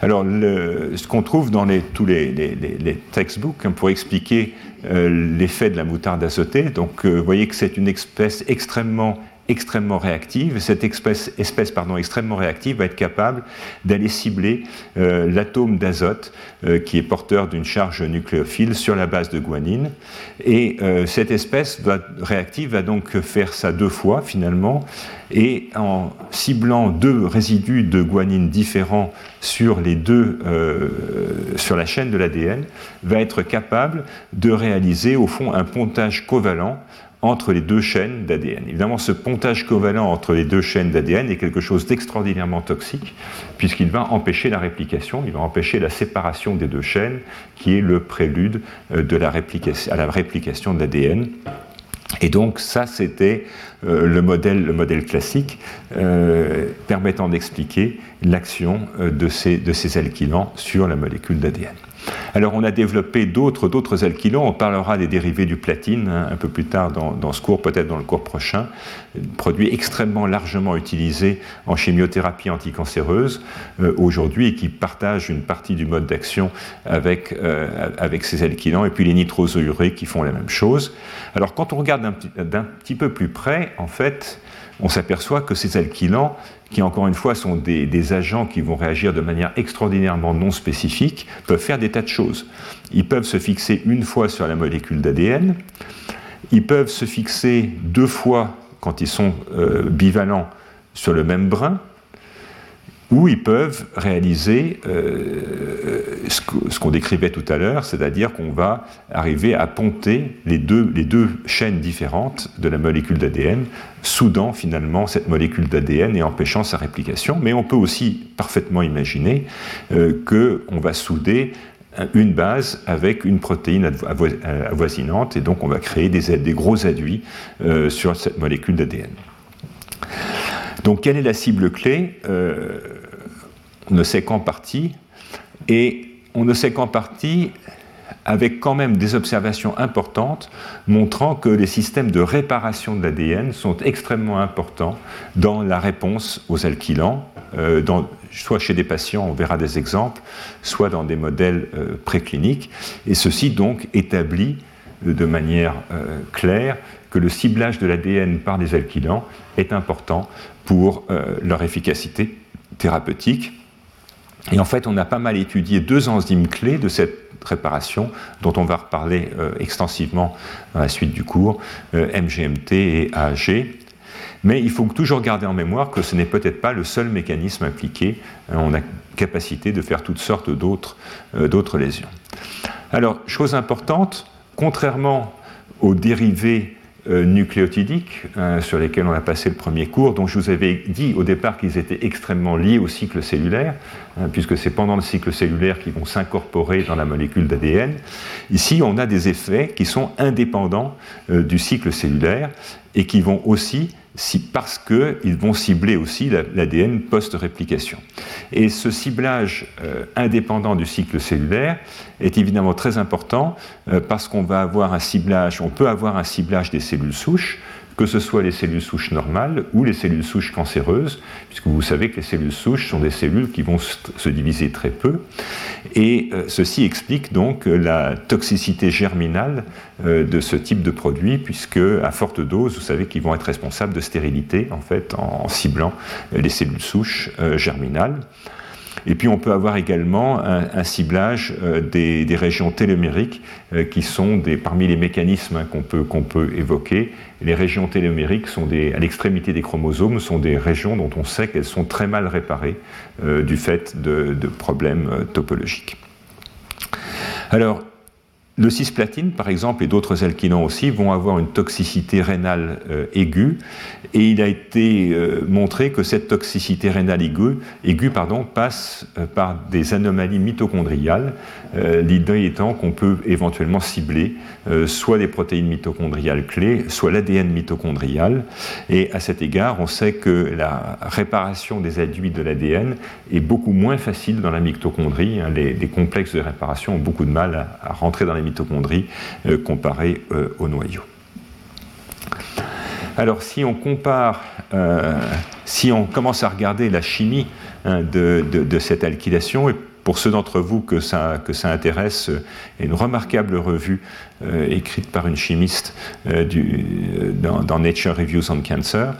Alors, ce qu'on trouve dans tous les, les, textbooks hein, pour expliquer l'effet de la moutarde azotée, donc vous voyez que c'est une espèce extrêmement extrêmement réactive. Cette espèce, extrêmement réactive va être capable d'aller cibler euh, l'atome d'azote euh, qui est porteur d'une charge nucléophile sur la base de guanine. Et euh, cette espèce réactive va donc faire ça deux fois finalement. Et en ciblant deux résidus de guanine différents sur, les deux, sur la chaîne de l'ADN, va être capable de réaliser au fond un pontage covalent entre les deux chaînes d'ADN. Évidemment, ce pontage covalent entre les deux chaînes d'ADN est quelque chose d'extraordinairement toxique, puisqu'il va empêcher la réplication, il va empêcher la séparation des deux chaînes, qui est le prélude euh, de la à la réplication de l'ADN. Et donc ça, c'était euh, le, modèle, le modèle classique euh, permettant d'expliquer l'action de ces, de ces alkylants sur la molécule d'ADN. Alors on a développé d'autres, d'autres on parlera des dérivés du platine hein, un peu plus tard dans, ce cours, peut-être dans le cours prochain, produit extrêmement largement utilisé en chimiothérapie anticancéreuse euh, aujourd'hui et qui partage une partie du mode d'action avec, euh, avec ces alkylants, et puis les nitrosourés qui font la même chose. Alors quand on regarde d'un petit peu plus près, en fait, on s'aperçoit que ces alkylants qui encore une fois sont des, agents qui vont réagir de manière extraordinairement non spécifique, peuvent faire des tas de choses. Ils peuvent se fixer une fois sur la molécule d'ADN, ils peuvent se fixer deux fois quand ils sont euh, bivalents sur le même brin, où ils peuvent réaliser euh, ce qu'on décrivait tout à l'heure, c'est-à-dire qu'on va arriver à ponter les deux, les deux chaînes différentes de la molécule d'ADN, soudant finalement cette molécule d'ADN et empêchant sa réplication. Mais on peut aussi parfaitement imaginer euh, qu'on va souder une base avec une protéine avoisinante, et donc on va créer des, gros aduits euh, sur cette molécule d'ADN. Donc quelle est la cible clé euh, On ne sait qu'en partie, et on ne sait qu'en partie avec quand même des observations importantes montrant que les systèmes de réparation de l'ADN sont extrêmement importants dans la réponse aux alkylants, euh, soit chez des patients, on verra des exemples, soit dans des modèles euh, précliniques. Et ceci donc établit de manière claire que le ciblage de l'ADN par des alkylants est important pour leur efficacité thérapeutique. Et en fait, on a pas mal étudié deux enzymes clés de cette réparation, dont on va reparler euh, extensivement dans la suite du cours, euh, MGMT et AAG. Mais il faut toujours garder en mémoire que ce n'est peut-être pas le seul mécanisme impliqué. Euh, on a capacité de faire toutes sortes d'autres lésions. Alors, chose importante, contrairement aux dérivés euh, nucléotidiques euh, sur lesquels on a passé le premier cours, dont je vous avais dit au départ qu'ils étaient extrêmement liés au cycle cellulaire, hein, puisque c'est pendant le cycle cellulaire qu'ils vont s'incorporer dans la molécule d'ADN. Ici, on a des effets qui sont indépendants euh, du cycle cellulaire et qui vont aussi parce qu'ils vont cibler aussi l'ADN post-réplication. Et ce ciblage euh, indépendant du cycle cellulaire est évidemment très important euh, parce qu'on va avoir un ciblage, on peut avoir un ciblage des cellules souches que ce soit les cellules souches normales ou les cellules souches cancéreuses, puisque vous savez que les cellules souches sont des cellules qui vont se diviser très peu. Et euh, ceci explique donc la toxicité germinale euh, de ce type de produit, puisque à forte dose, vous savez qu'ils vont être responsables de stérilité, en fait, en, ciblant les cellules souches euh, germinales. Et puis on peut avoir également un, ciblage euh, des, régions télomériques euh, qui sont des, parmi les mécanismes qu'on peut, qu'on peut évoquer. Les régions télomériques sont des, à l'extrémité des chromosomes sont des régions dont on sait qu'elles sont très mal réparées euh, du fait de, de problèmes topologiques. Alors, le cisplatine, par exemple, et d'autres alkylants aussi, vont avoir une toxicité rénale euh, aiguë, et il a été euh, montré que cette toxicité rénale aiguë, passe euh, par des anomalies mitochondriales, l'idée étant qu'on peut éventuellement cibler soit les protéines mitochondriales clés, soit l'ADN mitochondrial, et à cet égard, on sait que la réparation des adduits de l'ADN est beaucoup moins facile dans la mitochondrie. Hein. les, complexes de réparation ont beaucoup de mal à, à rentrer dans les mitochondries euh, comparées euh, au noyau. Alors si on compare, euh, si on commence à regarder la chimie hein, de, de, cette alkylation, pour ceux d'entre vous que ça, que ça intéresse, euh, une remarquable revue euh, écrite par une chimiste euh, dans, Nature Reviews on Cancer,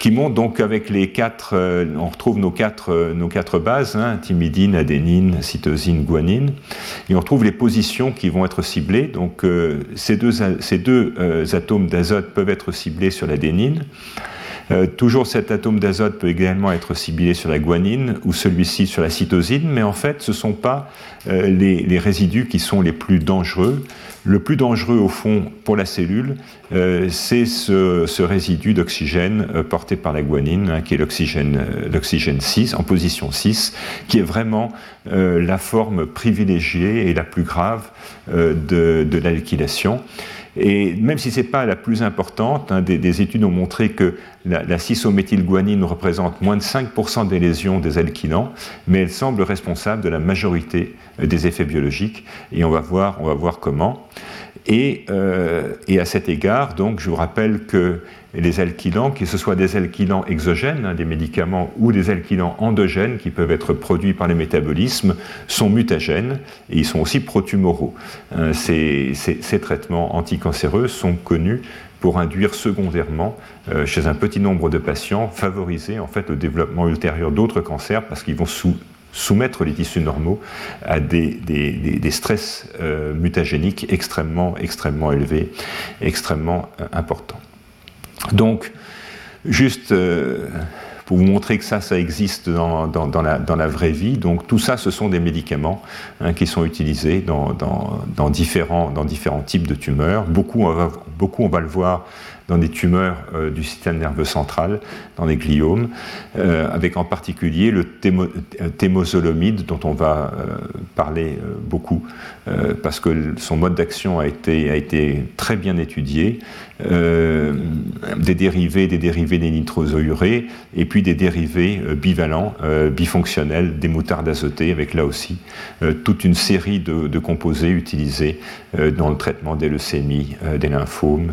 qui montre donc avec les quatre, on retrouve nos quatre, nos quatre bases, hein, thymidine, adénine, cytosine, guanine, et on retrouve les positions qui vont être ciblées. Donc ces deux, ces deux atomes d'azote peuvent être ciblés sur l'adénine. Euh, toujours cet atome d'azote peut également être ciblé sur la guanine ou celui-ci sur la cytosine, mais en fait ce ne sont pas euh, les, résidus qui sont les plus dangereux. Le plus dangereux au fond pour la cellule, euh, c'est ce, résidu d'oxygène porté par la guanine, hein, qui est l'oxygène 6, en position 6, qui est vraiment la forme privilégiée et la plus grave de, de l'alkylation. Et même si ce n'est pas la plus importante, hein, des, études ont montré que la, la 6-méthylguanine représente moins de 5% des lésions des alkylants, mais elle semble responsable de la majorité euh, des effets biologiques, et on va voir, on va voir comment. Et, euh, et, à cet égard, donc, je vous rappelle que les alkylants, que ce soit des alkylants exogènes, hein, des médicaments, ou des alkylants endogènes qui peuvent être produits par les métabolismes, sont mutagènes et ils sont aussi protumoraux. Euh, ces, traitements anticancéreux sont connus pour induire secondairement, euh, chez un petit nombre de patients, favoriser en fait le développement ultérieur d'autres cancers parce qu'ils vont soumettre les tissus normaux à des, stress euh, mutagéniques extrêmement, extrêmement élevés, extrêmement importants. Donc, juste euh, pour vous montrer que ça, ça existe dans, la, vraie vie, donc tout ça, ce sont des médicaments hein, qui sont utilisés dans, différents, types de tumeurs. Beaucoup, on va le voir dans des tumeurs euh, du système nerveux central, dans les gliomes, euh, avec en particulier le thémosolomide dont on va parler beaucoup, parce que son mode d'action a été très bien étudié. Des dérivés, des dérivés des nitrosourés, et puis des dérivés bivalents, bifonctionnels des moutardes azotées, avec là aussi toute une série de, composés utilisés dans le traitement des leucémies, des lymphomes,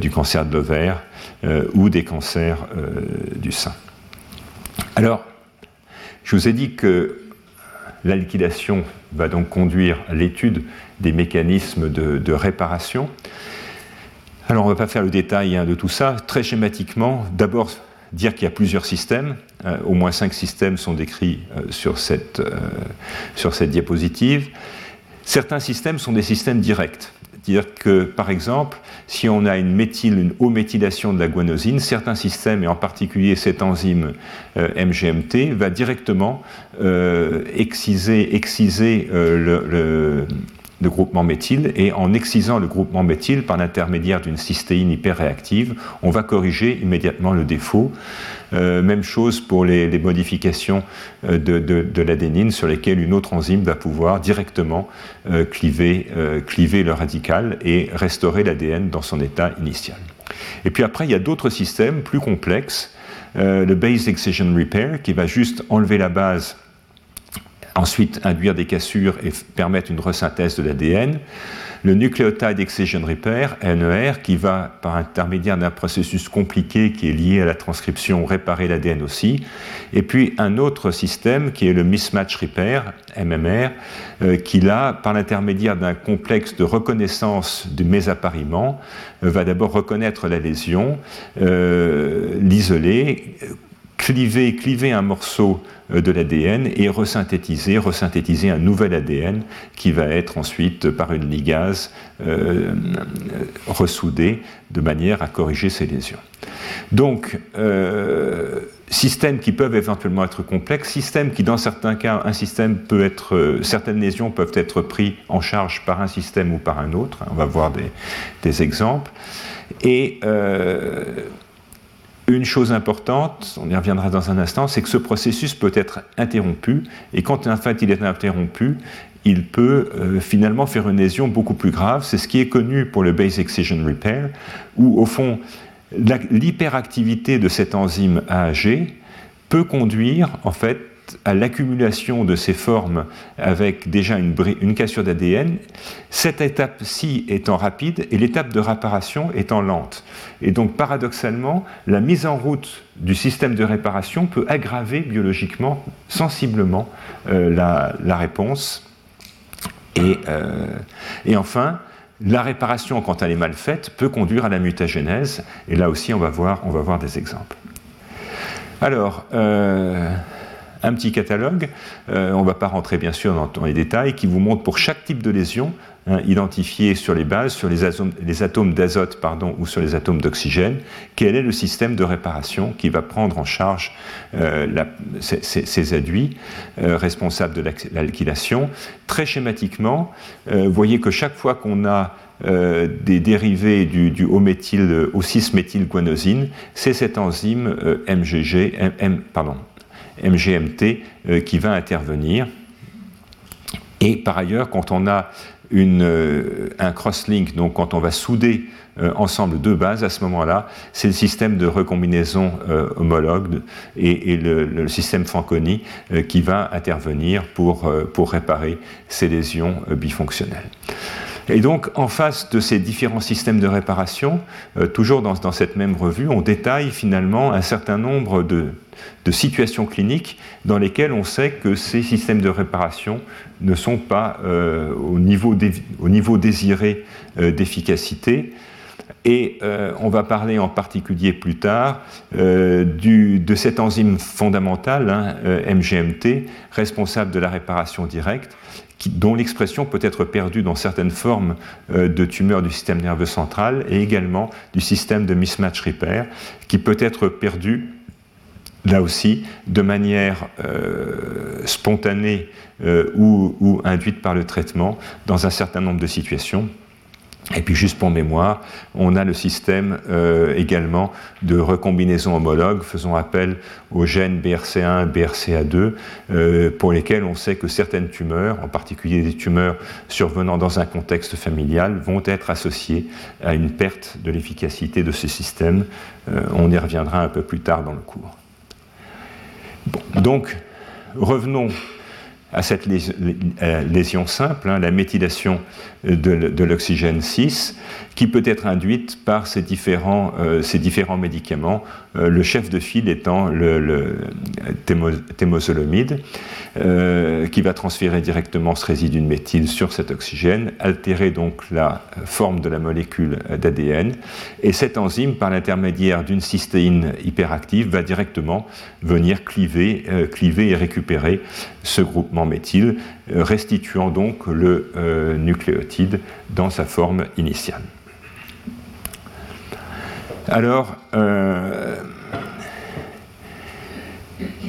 du cancer de l'ovaire ou des cancers du sein. Alors, je vous ai dit que la liquidation va donc conduire à l'étude des mécanismes de, réparation. Alors on ne va pas faire le détail hein, de tout ça. Très schématiquement, d'abord dire qu'il y a plusieurs systèmes. Euh, au moins cinq systèmes sont décrits euh, sur, cette, euh, sur cette diapositive. Certains systèmes sont des systèmes directs. C'est-à-dire que, par exemple, si on a une méthyle, une de la guanosine, certains systèmes, et en particulier cette enzyme MGMT, va directement exciser, le groupement méthyle et en excisant le groupement méthyle par l'intermédiaire d'une cystéine hyperréactive, on va corriger immédiatement le défaut. Euh, même chose pour les, modifications euh, de, l'adénine sur lesquelles une autre enzyme va pouvoir directement euh, cliver, cliver le radical et restaurer l'ADN dans son état initial. Et puis après, il y a d'autres systèmes plus complexes, le Base Excision Repair qui va juste enlever la base ensuite induire des cassures et permettre une resynthèse de l'ADN. Le Nucleotide Excision Repair, NER, qui va, par intermédiaire d'un processus compliqué qui est lié à la transcription, réparer l'ADN aussi. Et puis un autre système qui est le Mismatch Repair, MMR, euh, qui là, par l'intermédiaire d'un complexe de reconnaissance du mésappariement, euh, va d'abord reconnaître la lésion, euh, l'isoler, cliver, cliver un morceau euh, de l'ADN et resynthétiser, resynthétiser un nouvel ADN qui va être ensuite, par une ligase, euh, ressoudé de manière à corriger ces lésions. Donc, euh, systèmes qui peuvent éventuellement être complexes, systèmes qui, dans certains cas, un système peut être, certaines lésions peuvent être prises en charge par un système ou par un autre. On va voir des, des exemples. Et une chose importante, on y reviendra dans un instant, c'est que ce processus peut être interrompu, et quand en fait il est interrompu, il peut euh, finalement faire une lésion beaucoup plus grave. C'est ce qui est connu pour le Base Excision Repair, où au fond l'hyperactivité de cette enzyme AAG peut conduire en fait à l'accumulation de ces formes avec déjà une, cassure d'ADN, cette étape-ci étant rapide et l'étape de réparation étant lente. Et donc paradoxalement, la mise en route du système de réparation peut aggraver biologiquement, sensiblement, euh, la, réponse. Et, euh, et enfin, la réparation, quand elle est mal faite, peut conduire à la mutagénèse. Et là aussi, on va voir, on va voir des exemples. Alors, euh, un petit catalogue, euh, on ne va pas rentrer bien sûr dans, les détails, qui vous montre pour chaque type de lésion, hein, identifié sur les bases, sur les, atomes, d'azote ou sur les atomes d'oxygène, quel est le système de réparation qui va prendre en charge euh, ces, aduits euh, responsables de l'alkylation. Très schématiquement, vous voyez que chaque fois qu'on a des dérivés du, du haut-méthyl, au 6-méthylguanosine, c'est cette enzyme MGG, M, MGMT euh, qui va intervenir. Et par ailleurs, quand on a une, euh, un cross-link, donc quand on va souder euh, ensemble deux bases, à ce moment-là, c'est le système de recombinaison homologue et, le, système Fanconi qui va intervenir pour, pour réparer ces lésions bifonctionnelles. Et donc, en face de ces différents systèmes de réparation, toujours dans, dans, cette même revue, on détaille finalement un certain nombre de, de situations cliniques dans lesquelles on sait que ces systèmes de réparation ne sont pas euh, au, niveau au, niveau désiré euh, d'efficacité. Et euh, on va parler en particulier plus tard du, de cette enzyme fondamentale, hein, MGMT, responsable de la réparation directe, dont l'expression peut être perdue dans certaines formes de tumeurs du système nerveux central et également du système de mismatch repair, qui peut être perdue là aussi, de manière euh, spontanée euh, ou, induite par le traitement, dans un certain nombre de situations. Et puis juste pour mémoire, on a le système euh, également de recombinaison homologue faisant appel aux gènes BRCA1 et BRCA2 euh, pour lesquels on sait que certaines tumeurs, en particulier des tumeurs survenant dans un contexte familial, vont être associées à une perte de l'efficacité de ce système. On y reviendra un peu plus tard dans le cours. Donc, revenons à cette lésion simple, hein, la méthylation de, l'oxygène 6, qui peut être induite par ces différents, euh, médicaments, euh, le chef de file étant le, le thémosolomide, euh, qui va transférer directement ce résidu de méthyle sur cet oxygène, altérer donc la forme de la molécule d'ADN, et cette enzyme, par l'intermédiaire d'une cystéine hyperactive, va directement venir cliver, cliver et récupérer ce groupement méthyle, restituant donc le nucléotide dans sa forme initiale. Alors, euh,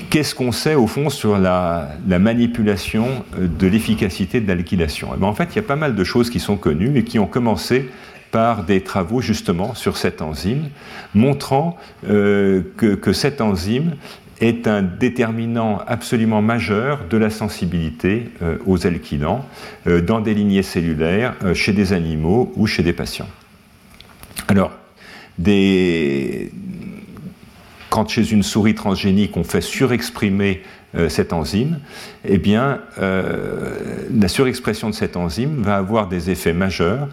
qu'est-ce qu'on sait au fond sur la, manipulation de l'efficacité de l'alkylation? Eh ben, En fait, il y a pas mal de choses qui sont connues et qui ont commencé par des travaux justement sur cette enzyme, montrant euh, que, cette enzyme est un déterminant absolument majeur de la sensibilité euh, aux alkylants dans des lignées cellulaires, chez des animaux ou chez des patients. Alors, quand chez une souris transgénique on fait surexprimer cette enzyme, eh bien, euh, la surexpression de cette enzyme va avoir des effets majeurs,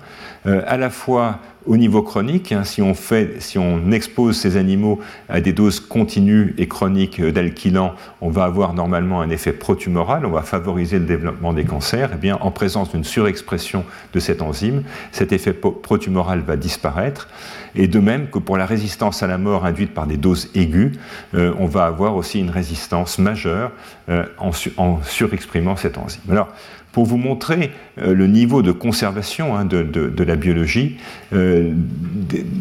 euh, à la fois au niveau chronique, hein, si, on fait, si on expose ces animaux à des doses continues et chroniques d'alkylant, on va avoir normalement un effet protumoral, on va favoriser le développement des cancers. Et eh bien, en présence d'une surexpression de cette enzyme, cet effet protumoral va disparaître. Et de même que pour la résistance à la mort induite par des doses aiguës, euh, on va avoir aussi une résistance majeure euh, en, surexprimant cette enzyme. Alors, pour vous montrer euh, le niveau de conservation hein, de, la biologie, euh,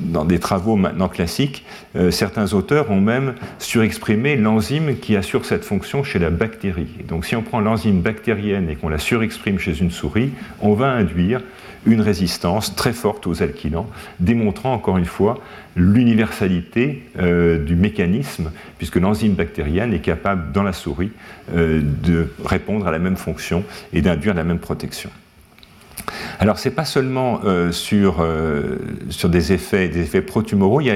dans des travaux maintenant classiques, certains auteurs ont même surexprimé l'enzyme qui assure cette fonction chez la bactérie. donc si on prend l'enzyme bactérienne et qu'on la surexprime chez une souris, on va induire une résistance très forte aux alkylants, démontrant encore une fois l'universalité euh, du mécanisme, puisque l'enzyme bactérienne est capable dans la souris euh, de répondre à la même fonction et d'induire la même protection. Alors, ce n'est pas seulement euh, sur, sur des effets, des effets protumoraux, il y a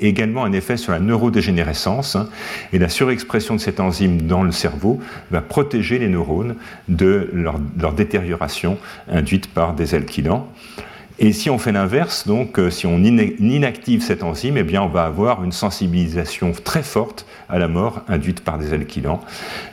également un effet sur la neurodégénérescence, hein, et la surexpression de cette enzyme dans le cerveau va protéger les neurones de leur, détérioration induite par des alkylants. Et si on fait l'inverse, donc euh, si on inactive cette enzyme, eh bien on va avoir une sensibilisation très forte à la mort induite par des alkylants.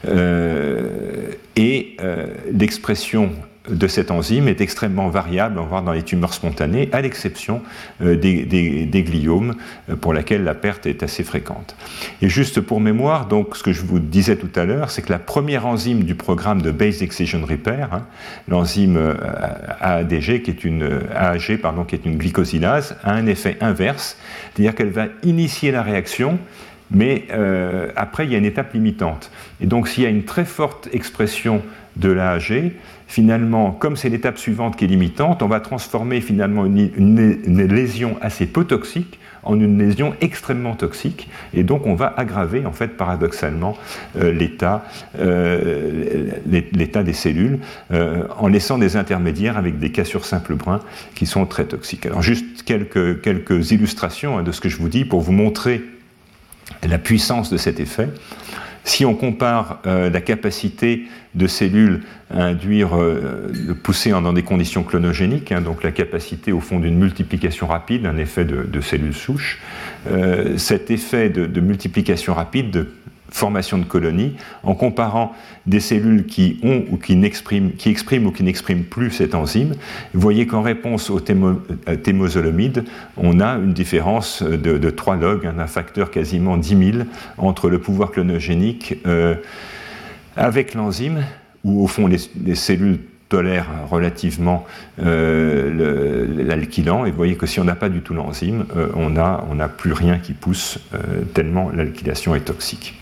Euh, et euh, l'expression de cette enzyme est extrêmement variable, on va voir dans les tumeurs spontanées, à l'exception euh, des, gliomes, euh, pour lesquels la perte est assez fréquente. Et juste pour mémoire, donc, ce que je vous disais tout à l'heure, c'est que la première enzyme du programme de Base Excision Repair, hein, l'enzyme euh, AADG, qui est une, AAG, pardon, qui est une glycosylase, a un effet inverse, c'est-à-dire qu'elle va initier la réaction, mais après, il y a une étape limitante. Et donc, s'il y a une très forte expression de l'AAG, finalement, comme c'est l'étape suivante qui est limitante, on va transformer finalement une, lésion assez peu toxique en une lésion extrêmement toxique, et donc on va aggraver en fait paradoxalement euh, euh, l'état des cellules euh, en laissant des intermédiaires avec des cassures simples bruns qui sont très toxiques. Alors juste quelques, quelques illustrations hein, de ce que je vous dis pour vous montrer la puissance de cet effet. Si on compare euh, la capacité de cellules à induire, euh, pousser dans des conditions clonogéniques, hein, donc la capacité au fond d'une multiplication rapide, un effet de, cellules souches, euh, cet effet de, multiplication rapide de formation de colonies, en comparant des cellules qui ont ou qui, qui expriment ou qui n'expriment plus cette enzyme, vous voyez qu'en réponse au euh, thémosolomide, on a une différence de, de 3 log, un facteur quasiment 10 000 entre le pouvoir clonogénique euh, avec l'enzyme, où au fond les, cellules tolèrent relativement euh, l'alkylant, et vous voyez que si on n'a pas du tout l'enzyme, on n'a plus rien qui pousse, tellement l'alkylation est toxique.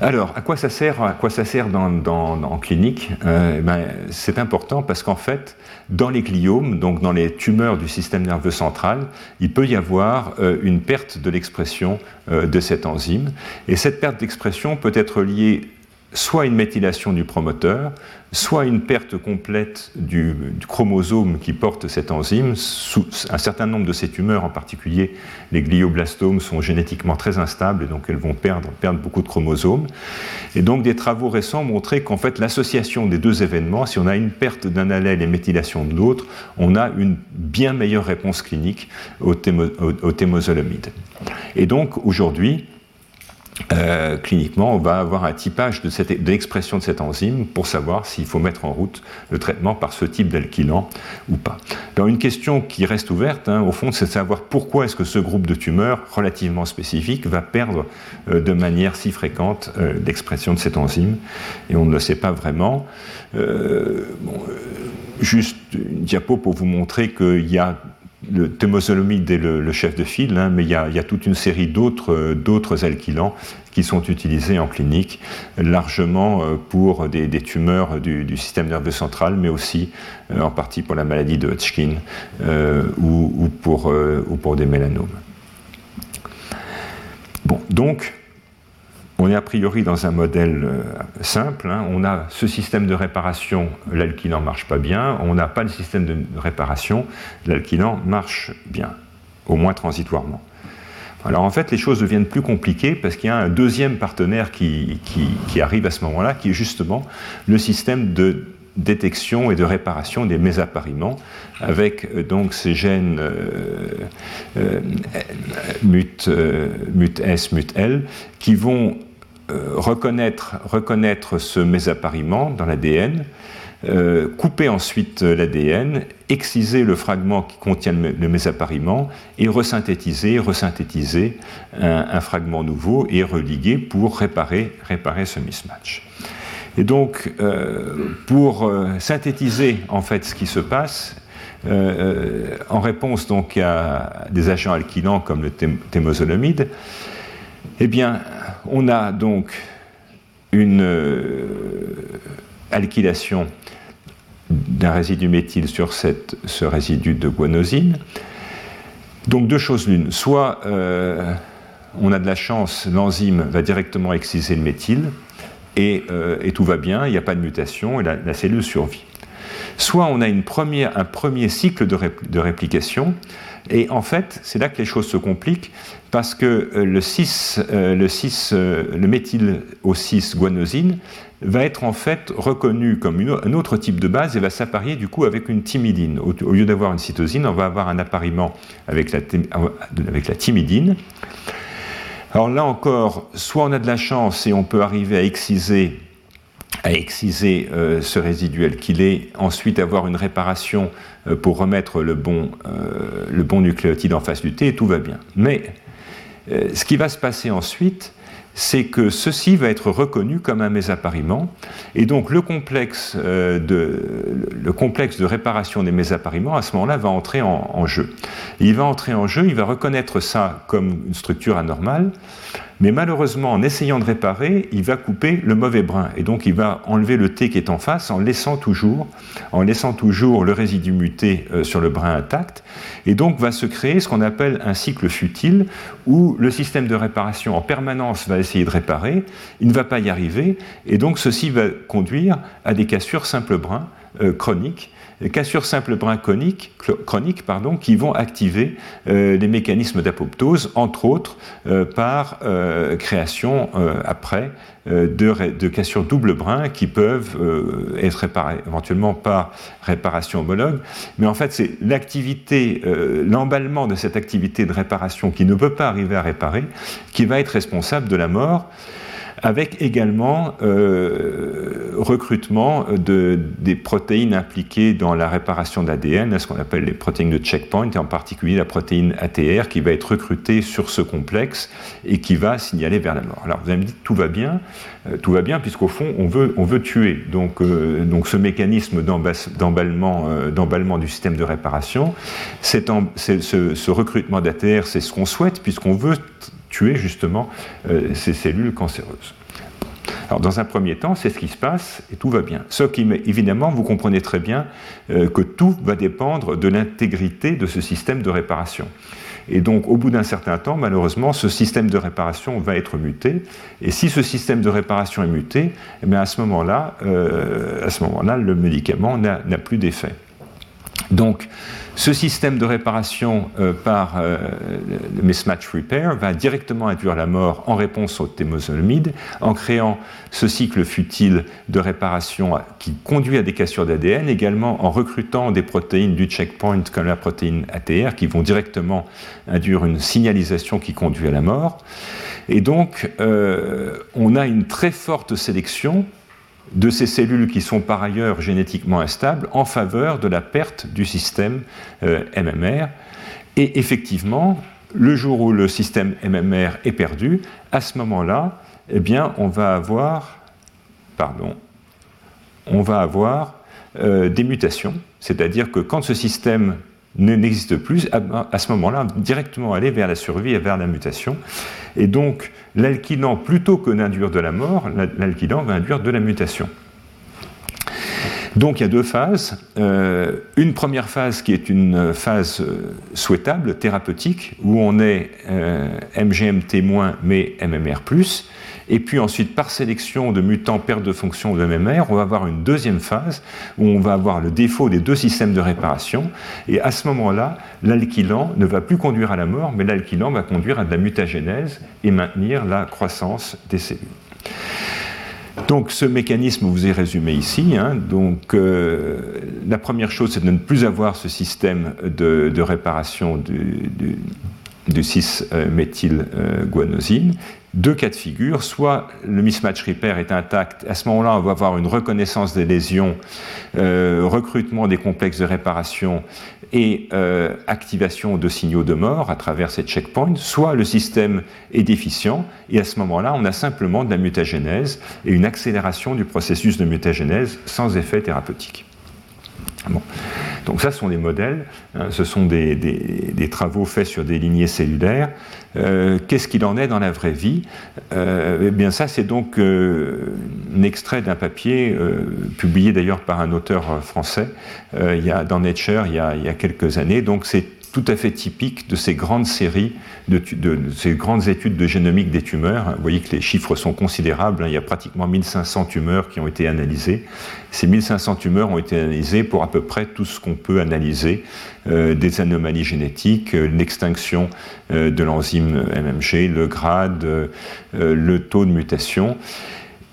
Alors, à quoi ça sert, à quoi ça sert en clinique euh, ben, C'est important parce qu'en fait, dans les gliomes, donc dans les tumeurs du système nerveux central, il peut y avoir euh, une perte de l'expression euh, de cette enzyme. Et cette perte d'expression peut être liée soit une méthylation du promoteur, soit une perte complète du, chromosome qui porte cette enzyme. un certain nombre de ces tumeurs, en particulier les glioblastomes, sont génétiquement très instables et donc elles vont perdre, perdre beaucoup de chromosomes. Et donc des travaux récents montraient qu'en fait l'association des deux événements, si on a une perte d'un allèle et méthylation de l'autre, on a une bien meilleure réponse clinique au, au, Et donc aujourd'hui, euh, cliniquement, on va avoir un typage de, l'expression de cette enzyme pour savoir s'il faut mettre en route le traitement par ce type d'alkylant ou pas. Alors une question qui reste ouverte, hein, au fond, c'est de savoir pourquoi est-ce que ce groupe de tumeurs relativement spécifique va perdre euh, de manière si fréquente euh, l'expression de cette enzyme, et on ne le sait pas vraiment. juste une diapo pour vous montrer qu'il y a le thémosolomide est le, chef de file, hein, mais il y, a, toute une série d'autres, d'autres alkylants qui sont utilisés en clinique largement euh, pour des, tumeurs du, système nerveux central, mais aussi euh, en partie pour la maladie de Hodgkin euh, ou, pour, ou pour des mélanomes. Bon, donc, on est a priori dans un modèle euh, simple. Hein. On a ce système de réparation, l'alkylan marche pas bien. On n'a pas le système de réparation, l'alkylan marche bien, au moins transitoirement. Alors en fait, les choses deviennent plus compliquées parce qu'il y a un deuxième partenaire qui, arrive à ce moment-là, qui est justement le système de détection et de réparation des mésapariments, avec euh, donc ces gènes euh, MUT, MUT S, MUT L, qui vont euh, reconnaître, reconnaître ce mésappariement dans l'ADN, euh, couper ensuite l'ADN, exciser le fragment qui contient le mésappariement et resynthétiser, resynthétiser un, fragment nouveau et religuer pour réparer, réparer ce mismatch. Et donc, euh, pour synthétiser en fait ce qui se passe, en réponse donc à des agents alkylants comme le thémosolomide, eh bien, on a donc une euh, alkylation d'un résidu méthyle sur ce résidu de guanosine. Donc deux choses l'une. Soit euh, on a de la chance, l'enzyme va directement exciser le méthyle et, euh, tout va bien, il n'y a pas de mutation et la, cellule survit. Soit on a un premier cycle de réplication et en fait, c'est là que les choses se compliquent, parce que euh, le 6, euh, le, 6, euh, le méthyl au 6 guanosine va être en fait reconnu comme un autre type de base et va s'apparier du coup avec une thymidine. Au, lieu d'avoir une cytosine, on va avoir un appariement avec la, avec la thymidine. Alors là encore, soit on a de la chance et on peut arriver à exciser à exciser ce résiduel qu'il est, ensuite avoir une réparation pour remettre le bon, euh, le bon nucléotide en face du T, et tout va bien. Mais ce qui va se passer ensuite, c'est que ceci va être reconnu comme un mésappariement, et donc le complexe, euh, de, le complexe de réparation des mésappariements, à ce moment-là, va entrer en, jeu. il va entrer en jeu, il va reconnaître ça comme une structure anormale, mais malheureusement, en essayant de réparer, il va couper le mauvais brin, et donc il va enlever le T qui est en face en laissant toujours, en laissant toujours le résidu muté euh, sur le brin intact, et donc va se créer ce qu'on appelle un cycle futile, où le système de réparation en permanence va essayer de réparer, il ne va pas y arriver, et donc ceci va conduire à des cassures simple brin euh, chroniques, cassures simple brin chroniques, pardon, qui vont activer euh, les mécanismes d'apoptose, entre autres euh, par création après de, de, cassures double brin qui peuvent être réparées éventuellement par réparation homologue. Mais en fait, c'est l'activité, l'emballement de cette activité de réparation qui ne peut pas arriver à réparer, qui va être responsable de la mort avec également euh, recrutement de, des protéines impliquées dans la réparation d'ADN, ce qu'on appelle les protéines de checkpoint, et en particulier la protéine ATR qui va être recrutée sur ce complexe et qui va signaler vers la mort. Alors vous allez me dire, tout va bien, euh, tout va bien puisqu'au fond, on veut, on veut tuer. Donc, euh, donc ce mécanisme d'emballement, du système de réparation, ce, ce recrutement d'ATR, c'est ce qu'on souhaite puisqu'on veut tuer justement euh, ces cellules cancéreuses. Alors dans un premier temps, c'est ce qui se passe et tout va bien. Sauf qu'évidemment, vous comprenez très bien euh, que tout va dépendre de l'intégrité de ce système de réparation. Et donc, au bout d'un certain temps, malheureusement, ce système de réparation va être muté. Et si ce système de réparation est muté, eh ce euh, à ce moment-là, le médicament n'a plus d'effet. Donc, ce système de réparation euh, par euh, le mismatch repair va directement induire la mort en réponse au thémozolamide, en créant ce cycle futile de réparation qui conduit à des cassures d'ADN, également en recrutant des protéines du checkpoint comme la protéine ATR qui vont directement induire une signalisation qui conduit à la mort. Et donc, euh, on a une très forte sélection de ces cellules qui sont par ailleurs génétiquement instables en faveur de la perte du système euh, MMR. Et effectivement, le jour où le système MMR est perdu, à ce moment-là, eh bien, on va avoir, euh, des mutations, c'est-à-dire que quand ce système n'existe plus, à ce moment-là, directement aller vers la survie et vers la mutation. Et donc, l'alkylan, plutôt que d'induire de la mort, l'alkylan va induire de la mutation. Donc il y a deux phases. Euh, une première phase qui est une phase euh, souhaitable, thérapeutique, où on est euh, MGMT- mais MMR+, et puis ensuite, par sélection de mutants perte de fonction de MMR, on va avoir une deuxième phase où on va avoir le défaut des deux systèmes de réparation. Et à ce moment-là, l'alkylan ne va plus conduire à la mort, mais l'alkylan va conduire à de la mutagénèse et maintenir la croissance des cellules. Donc ce mécanisme vous est résumé ici. Hein. Donc euh, la première chose, c'est de ne plus avoir ce système de, réparation du, du, du 6-méthylguanosine deux cas de figure. Soit le mismatch repair est intact, à ce moment-là, on va avoir une reconnaissance des lésions, euh, recrutement des complexes de réparation et euh, activation de signaux de mort à travers ces checkpoints. Soit le système est déficient et à ce moment-là, on a simplement de la mutagénèse et une accélération du processus de mutagénèse sans effet thérapeutique. Bon. Donc ça, ce sont des modèles, hein, ce sont des, travaux faits sur des lignées cellulaires. Euh, qu'est-ce qu'il en est dans la vraie vie euh, Eh bien ça, c'est donc euh, un extrait d'un papier publié d'ailleurs par un auteur français il y a, dans Nature il y a, il y a quelques années. Donc c'est tout à fait typique de ces grandes séries, de, ces grandes études de génomique des tumeurs. Vous voyez que les chiffres sont considérables. Hein. Il y a pratiquement 1500 tumeurs qui ont été analysées. Ces 1500 tumeurs ont été analysées pour à peu près tout ce qu'on peut analyser, euh, des anomalies génétiques, euh, l'extinction euh, de l'enzyme MMG, le grade, le taux de mutation.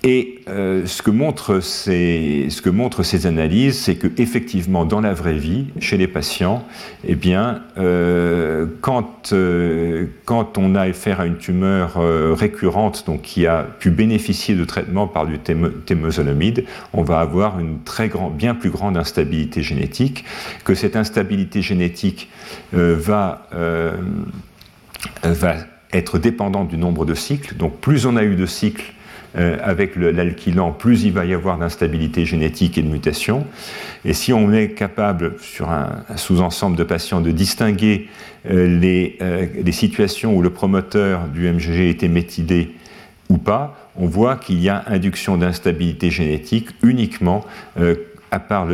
Et euh, ce, que montrent ces, analyses, c'est que effectivement, dans la vraie vie, chez les patients, eh bien, euh, quand, euh, quand on a affaire à une tumeur récurrente, donc qui a pu bénéficier de traitement par du thémozolamide, on va avoir une très grande, bien plus grande instabilité génétique, que cette instabilité génétique va être dépendante du nombre de cycles. Donc, plus on a eu de cycles, euh, avec l'alkylan, plus il va y avoir d'instabilité génétique et de mutation. Et si on est capable, sur un, sous-ensemble de patients, de distinguer euh, les, euh, les, situations où le promoteur du MGG était méthylé ou pas, on voit qu'il y a induction d'instabilité génétique uniquement part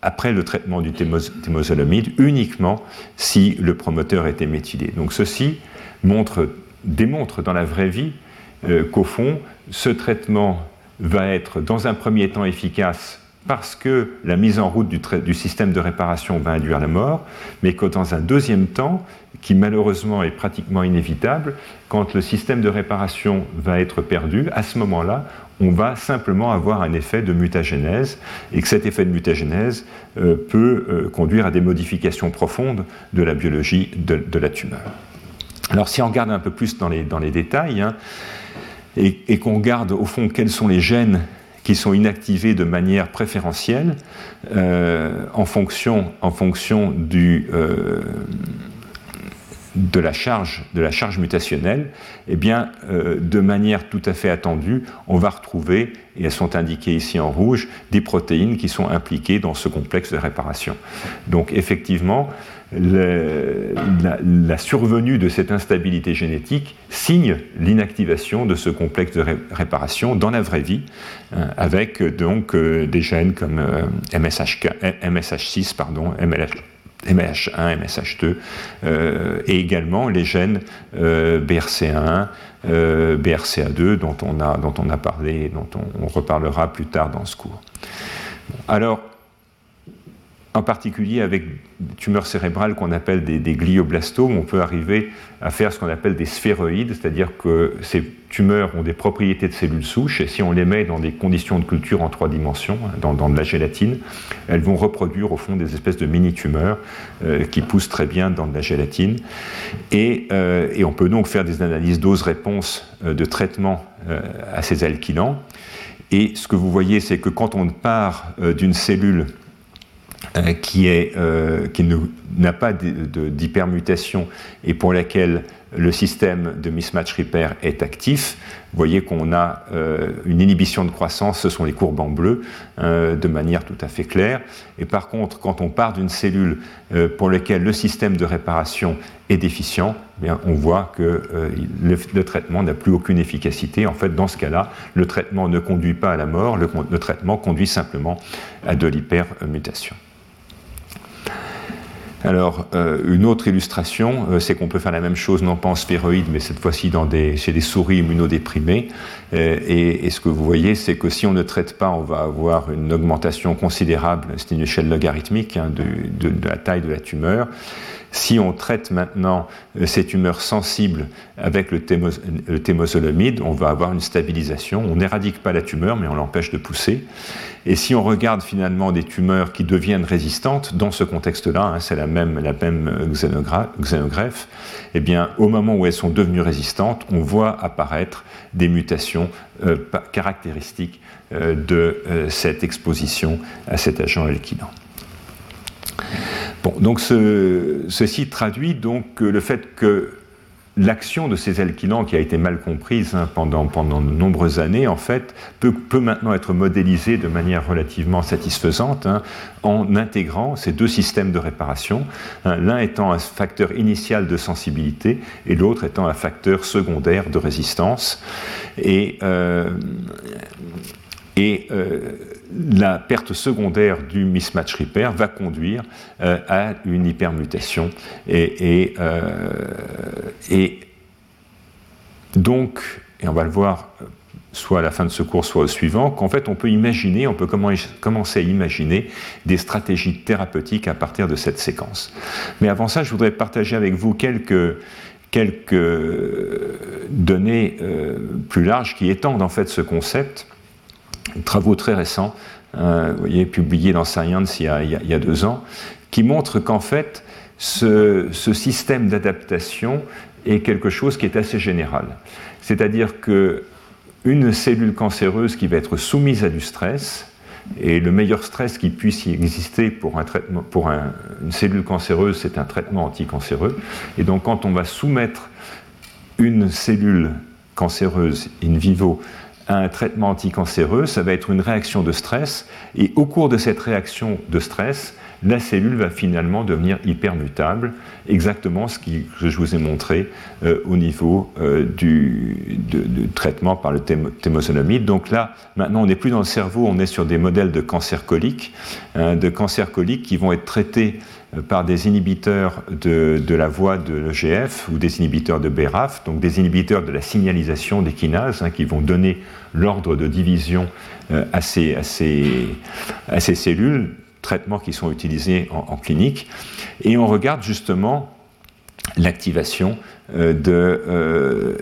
après le traitement du thémozolamide, uniquement si le promoteur était méthylé. Donc ceci montre, démontre dans la vraie vie qu'au fond, ce traitement va être dans un premier temps efficace parce que la mise en route du, système de réparation va induire la mort, mais que dans un deuxième temps, qui malheureusement est pratiquement inévitable, quand le système de réparation va être perdu, à ce moment-là, on va simplement avoir un effet de mutagénèse, et que cet effet de mutagénèse euh, peut euh, conduire à des modifications profondes de la biologie de, la tumeur. Alors si on regarde un peu plus dans les, détails, hein, et, qu'on regarde au fond quels sont les gènes qui sont inactivés de manière préférentielle euh, en fonction, en fonction euh, de la charge, de la charge mutationnelle, eh bien, euh, de manière tout à fait attendue, on va retrouver, et elles sont indiquées ici en rouge, des protéines qui sont impliquées dans ce complexe de réparation. Donc, effectivement, la, survenue de cette instabilité génétique signe l'inactivation de ce complexe de réparation dans la vraie vie, hein, avec donc euh, des gènes comme MSH, MSH6, pardon, MLH, MSH1, MSH2, euh, et également les gènes euh, BRCA1, euh, BRCA2 dont on, a, dont on a parlé, dont on, reparlera plus tard dans ce cours. Alors, en particulier avec des tumeurs cérébrales qu'on appelle des, glioblastomes, on peut arriver à faire ce qu'on appelle des sphéroïdes, c'est-à-dire que ces tumeurs ont des propriétés de cellules souches, et si on les met dans des conditions de culture en trois dimensions, hein, dans, de la gélatine, elles vont reproduire au fond des espèces de mini-tumeurs euh, qui poussent très bien dans de la gélatine. Et, euh, on peut donc faire des analyses dose-réponse euh, de traitement à ces alkylants. Et ce que vous voyez, c'est que quand on part d'une cellule qui, est, euh, qui n'a pas d'hypermutation et pour laquelle le système de mismatch repair est actif, vous voyez qu'on a euh, une inhibition de croissance, ce sont les courbes en bleu, de manière tout à fait claire. Et par contre, quand on part d'une cellule pour laquelle le système de réparation est déficient, eh bien, on voit que le, traitement n'a plus aucune efficacité. En fait, dans ce cas-là, le traitement ne conduit pas à la mort, le, le traitement conduit simplement à de l'hypermutation. Alors, euh, une autre illustration, euh, c'est qu'on peut faire la même chose, non pas en sphéroïde, mais cette fois-ci chez des souris immunodéprimées. Euh, et, ce que vous voyez, c'est que si on ne traite pas, on va avoir une augmentation considérable, c'est une échelle logarithmique hein, de, la taille de la tumeur. Si on traite maintenant euh, ces tumeurs sensibles avec le, thémosolamide, on va avoir une stabilisation. On n'éradique pas la tumeur, mais on l'empêche de pousser. Et si on regarde finalement des tumeurs qui deviennent résistantes, dans ce contexte-là, hein, c'est la même, la même xénogreffe, eh bien, au moment où elles sont devenues résistantes, on voit apparaître des mutations euh, caractéristiques euh, de cette exposition à cet agent alkylant donc ceci traduit donc le fait que l'action de ces alkylants, qui a été mal comprise hein, pendant, pendant de nombreuses années, en fait, peut, peut, maintenant être modélisée de manière relativement satisfaisante hein, en intégrant ces deux systèmes de réparation, hein, l'un étant un facteur initial de sensibilité et l'autre étant un facteur secondaire de résistance. Et, euh, et euh, la perte secondaire du mismatch repair va conduire euh, à une hypermutation. Et, euh, et, donc, et on va le voir soit à la fin de ce cours, soit au suivant, qu'en fait on peut imaginer, on peut commencer à imaginer des stratégies thérapeutiques à partir de cette séquence. Mais avant ça, je voudrais partager avec vous quelques, quelques données plus larges qui étendent en fait ce concept travaux très récents, euh, vous voyez, publiés dans Science il y a, deux ans, qui montrent qu'en fait, ce, système d'adaptation est quelque chose qui est assez général. C'est-à-dire que une cellule cancéreuse qui va être soumise à du stress, et le meilleur stress qui puisse y exister pour, une cellule cancéreuse, c'est un traitement anticancéreux. Et donc quand on va soumettre une cellule cancéreuse in vivo un traitement anticancéreux, ça va être une réaction de stress, et au cours de cette réaction de stress, la cellule va finalement devenir hypermutable, exactement ce que je vous ai montré euh, au niveau euh, du, traitement par le thémosolamide. Donc là, maintenant, on n'est plus dans le cerveau, on est sur des modèles de cancer colique, hein, de cancer colique qui vont être traités par des inhibiteurs de, la voie de l'EGF ou des inhibiteurs de BRAF, donc des inhibiteurs de la signalisation des kinases hein, qui vont donner l'ordre de division à ces, cellules, traitements qui sont utilisés en, clinique. Et on regarde justement l'activation de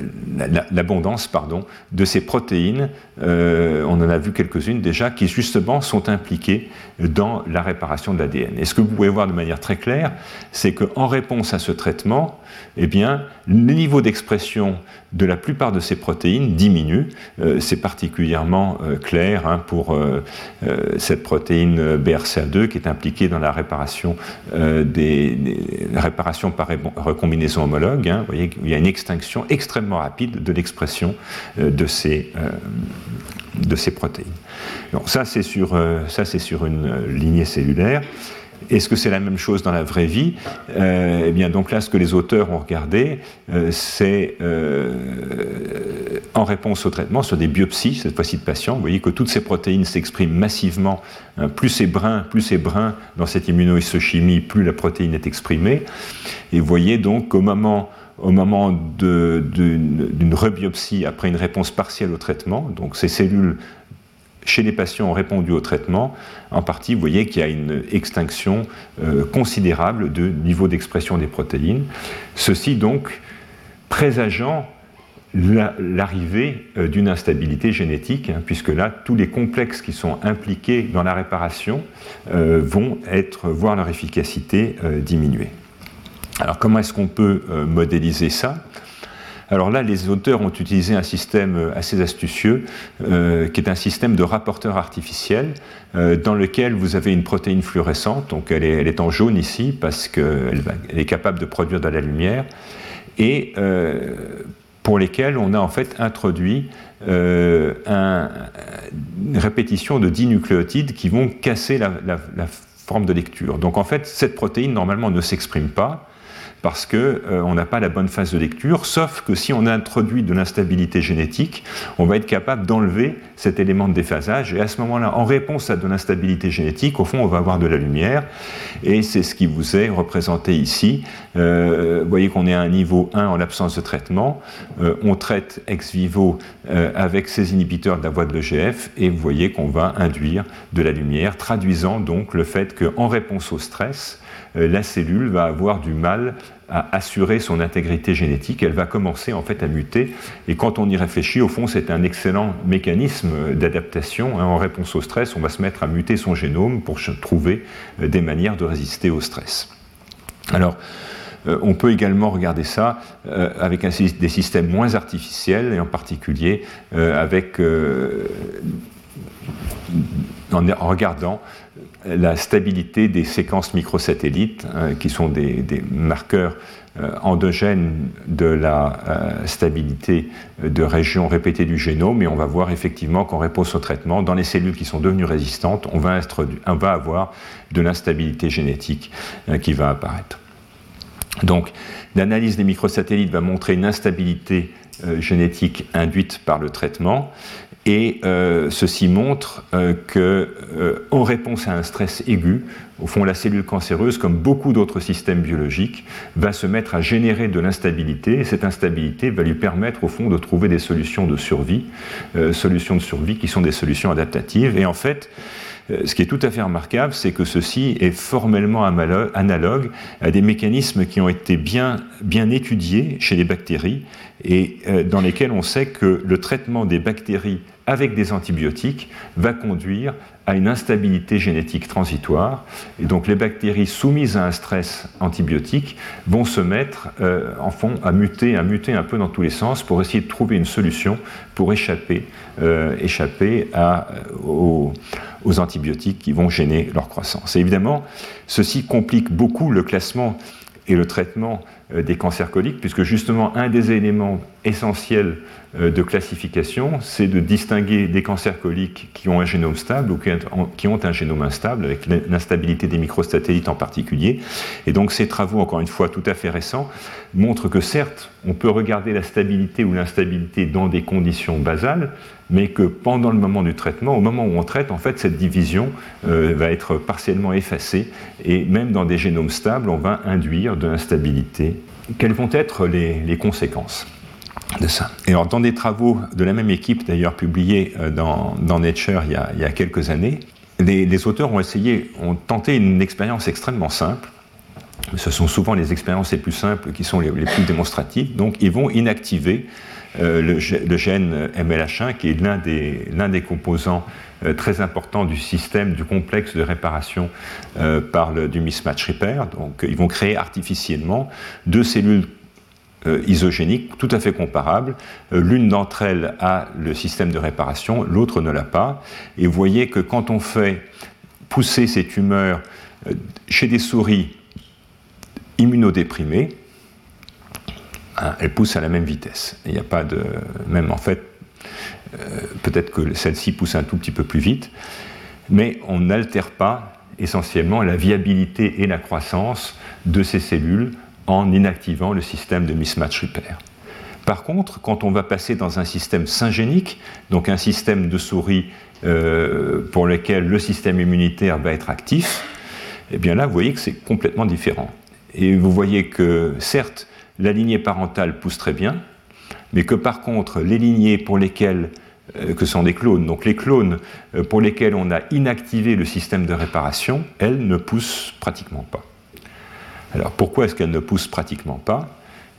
l'abondance pardon, de ces protéines. on en a vu quelques-unes déjà qui justement sont impliquées dans la réparation de l'ADN. Et ce que vous pouvez voir de manière très claire, c'est qu'en réponse à ce traitement, eh bien, le niveau d'expression de la plupart de ces protéines diminue. Euh, c'est particulièrement euh, clair hein, pour euh, cette protéine BRCA2 qui est impliquée dans la réparation, des, réparations par recombinaison homologue. Hein. Vous voyez qu'il y a une extinction extrêmement rapide de l'expression de ces protéines. Ça, c'est ça, c'est sur une lignée cellulaire. Est-ce que c'est la même chose dans la vraie vie euh, Eh bien, donc là, ce que les auteurs ont regardé, euh, c'est euh, en réponse au traitement sur des biopsies, cette fois-ci de patients. Vous voyez que toutes ces protéines s'expriment massivement. Plus c'est brun, plus c'est dans cette immunohistochimie, plus la protéine est exprimée. Et vous voyez donc qu'au moment au moment d'une rebiopsie après une réponse partielle au traitement, donc ces cellules chez les patients ont répondu au traitement, en partie, vous voyez qu'il y a une extinction euh, considérable de niveau d'expression des protéines. Ceci donc présageant l'arrivée euh, d'une instabilité génétique, hein, puisque là, tous les complexes qui sont impliqués dans la réparation euh, vont être, voir leur efficacité diminuer. Alors comment est-ce qu'on peut modéliser ça? Alors là, les auteurs ont utilisé un système euh, assez astucieux, euh, qui est un système de rapporteur artificiel, euh, dans lequel vous avez une protéine fluorescente, donc elle est, en jaune ici, parce qu'elle est capable de produire de la lumière, et pour lesquels on a en fait introduit une répétition de 10 nucléotides qui vont casser la, la forme de lecture. Donc en fait, cette protéine normalement ne s'exprime pas, parce qu'on euh, n'a pas la bonne phase de lecture, sauf que si on introduit de l'instabilité génétique, on va être capable d'enlever cet élément de déphasage, et à ce moment-là, en réponse à de l'instabilité génétique, au fond, on va avoir de la lumière, et c'est ce qui vous est représenté ici. Euh, vous voyez qu'on est à un niveau 1 en l'absence de traitement, euh, on traite ex vivo avec ces inhibiteurs de la voie de l'EGF, et vous voyez qu'on va induire de la lumière, traduisant donc le fait qu'en réponse au stress, euh, la cellule va avoir du mal à assurer son intégrité génétique, elle va commencer en fait à muter. Et quand on y réfléchit, au fond, c'est un excellent mécanisme d'adaptation. Hein. En réponse au stress, on va se mettre à muter son génome pour trouver euh, des manières de résister au stress. Alors, euh, on peut également regarder ça avec des systèmes moins artificiels et en particulier avec en, regardant la stabilité des séquences microsatellites, euh, qui sont des, marqueurs euh, endogènes de la euh, stabilité de régions répétées du génome, et on va voir effectivement qu'en réponse au traitement, dans les cellules qui sont devenues résistantes, on va, on va avoir de l'instabilité génétique qui va apparaître. Donc, l'analyse des microsatellites va montrer une instabilité génétique induite par le traitement, et euh, ceci montre euh, que, euh, en réponse à un stress aigu, au fond, la cellule cancéreuse, comme beaucoup d'autres systèmes biologiques, va se mettre à générer de l'instabilité. Et cette instabilité va lui permettre, au fond, de trouver des solutions de survie, solutions de survie qui sont des solutions adaptatives. Et en fait, ce qui est tout à fait remarquable, c'est que ceci est formellement analogue à des mécanismes qui ont été bien, bien étudiés chez les bactéries et dans lesquels on sait que le traitement des bactéries avec des antibiotiques va conduire à une instabilité génétique transitoire. Et donc les bactéries soumises à un stress antibiotique vont se mettre euh, en fond à muter, à muter un peu dans tous les sens pour essayer de trouver une solution pour échapper, euh, échapper à, aux, aux, antibiotiques qui vont gêner leur croissance. Et évidemment, ceci complique beaucoup le classement et le traitement euh, des cancers coliques, puisque justement un des éléments essentiels euh, de classification, c'est de distinguer des cancers coliques qui ont un génome stable ou qui ont un génome instable, avec l'instabilité des microsatellites en particulier. Et donc ces travaux, encore une fois tout à fait récents, montrent que certes, on peut regarder la stabilité ou l'instabilité dans des conditions basales, mais que pendant le moment du traitement, au moment où on traite, en fait, cette division euh, va être partiellement effacée, et même dans des génomes stables, on va induire de l'instabilité. Quelles vont être les conséquences de ça. Et alors, dans des travaux de la même équipe, d'ailleurs publiés euh, dans, Nature il y, a, quelques années, les, auteurs ont essayé, ont tenté une expérience extrêmement simple, ce sont souvent les expériences les plus simples qui sont les, plus démonstratives. Donc, ils vont inactiver euh, le, gène MLH1, qui est l'un des, composants euh, très importants du système, du complexe de réparation euh, par le, du mismatch repair. Donc, ils vont créer artificiellement deux cellules isogéniques tout à fait comparables. L'une d'entre elles a le système de réparation, l'autre ne l'a pas. Et vous voyez que quand on fait pousser ces tumeurs chez des souris immunodéprimées, hein, elles poussent à la même vitesse. Il n'y a pas de. Même en fait, euh, peut-être que celle-ci pousse un tout petit peu plus vite, mais on n'altère pas essentiellement la viabilité et la croissance de ces cellules en inactivant le système de mismatch repair. Par contre, quand on va passer dans un système syngénique, donc un système de souris euh, pour lequel le système immunitaire va être actif, eh bien là, vous voyez que c'est complètement différent. Et vous voyez que, certes, la lignée parentale pousse très bien, mais que par contre, les lignées pour lesquelles, euh, que sont des clones, donc les clones euh, pour lesquels on a inactivé le système de réparation, elles ne poussent pratiquement pas. Alors pourquoi est-ce qu'elles ne poussent pratiquement pas?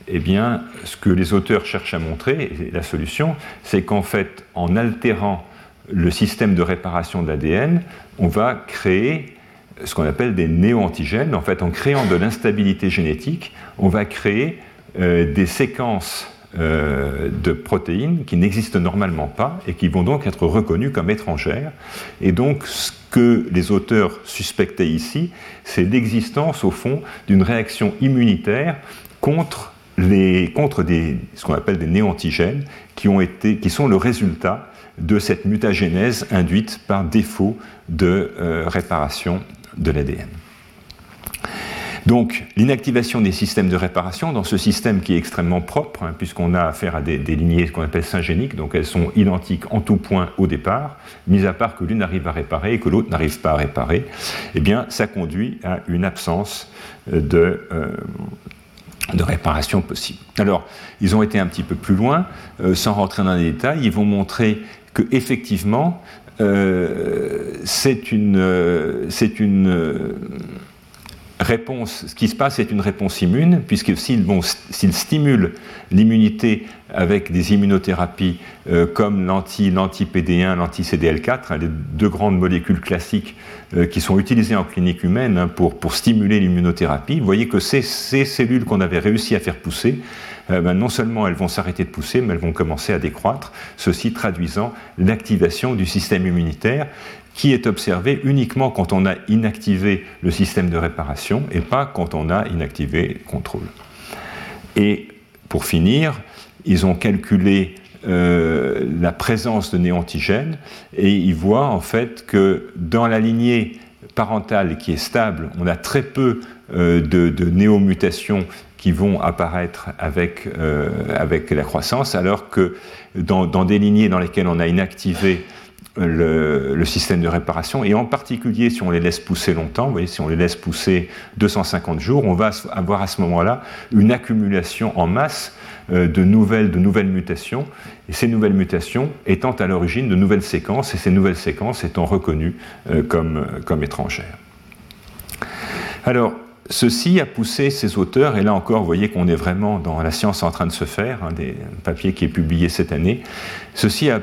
Eh bien, ce que les auteurs cherchent à montrer, et la solution, c'est qu'en fait, en altérant le système de réparation de l'ADN, on va créer ce qu'on appelle des néo-antigènes. En fait, en créant de l'instabilité génétique, on va créer euh, des séquences euh, de protéines qui n'existent normalement pas et qui vont donc être reconnues comme étrangères. Et donc, ce que les auteurs suspectaient ici, c'est l'existence, au fond, d'une réaction immunitaire contre, ce qu'on appelle des néo-antigènes qui, qui sont le résultat de cette mutagénèse induite par défaut de euh, réparation de l'ADN. Donc, l'inactivation des systèmes de réparation dans ce système qui est extrêmement propre, hein, puisqu'on a affaire à des, lignées qu'on appelle syngéniques, donc elles sont identiques en tout point au départ, mis à part que l'une arrive à réparer et que l'autre n'arrive pas à réparer, eh bien, ça conduit à une absence de, euh, réparation possible. Alors, ils ont été un petit peu plus loin, euh, sans rentrer dans les détails, ils vont montrer que effectivement, c'est une, euh, c'est une euh, réponse, ce qui se passe, c'est une réponse immune, puisque s'ils, stimulent l'immunité avec des immunothérapies comme l'anti, l'anti-PD1, l'anti-CDL4, hein, les deux grandes molécules classiques qui sont utilisées en clinique humaine hein, pour, pour stimuler l'immunothérapie, vous voyez que ces, ces cellules qu'on avait réussi à faire pousser, euh, ben, non seulement elles vont s'arrêter de pousser, mais elles vont commencer à décroître, ceci traduisant l'activation du système immunitaire qui est observé uniquement quand on a inactivé le système de réparation et pas quand on a inactivé le contrôle. Et pour finir, ils ont calculé euh, la présence de néantigènes et ils voient en fait que dans la lignée parentale qui est stable, on a très peu euh, de, de néomutations qui vont apparaître avec, euh, avec la croissance, alors que dans, dans, des lignées dans lesquelles on a inactivé le, système de réparation, et en particulier si on les laisse pousser longtemps, vous voyez, si on les laisse pousser 250 jours, on va avoir à ce moment-là une accumulation en masse euh, de nouvelles, de nouvelles mutations, et ces nouvelles mutations étant à l'origine de nouvelles séquences, et ces nouvelles séquences étant reconnues euh, comme, comme étrangères. Alors, Ceci a poussé ces auteurs, et là encore, vous voyez qu'on est vraiment dans la science en train de se faire, un des papiers qui est publié cette année. Ceci a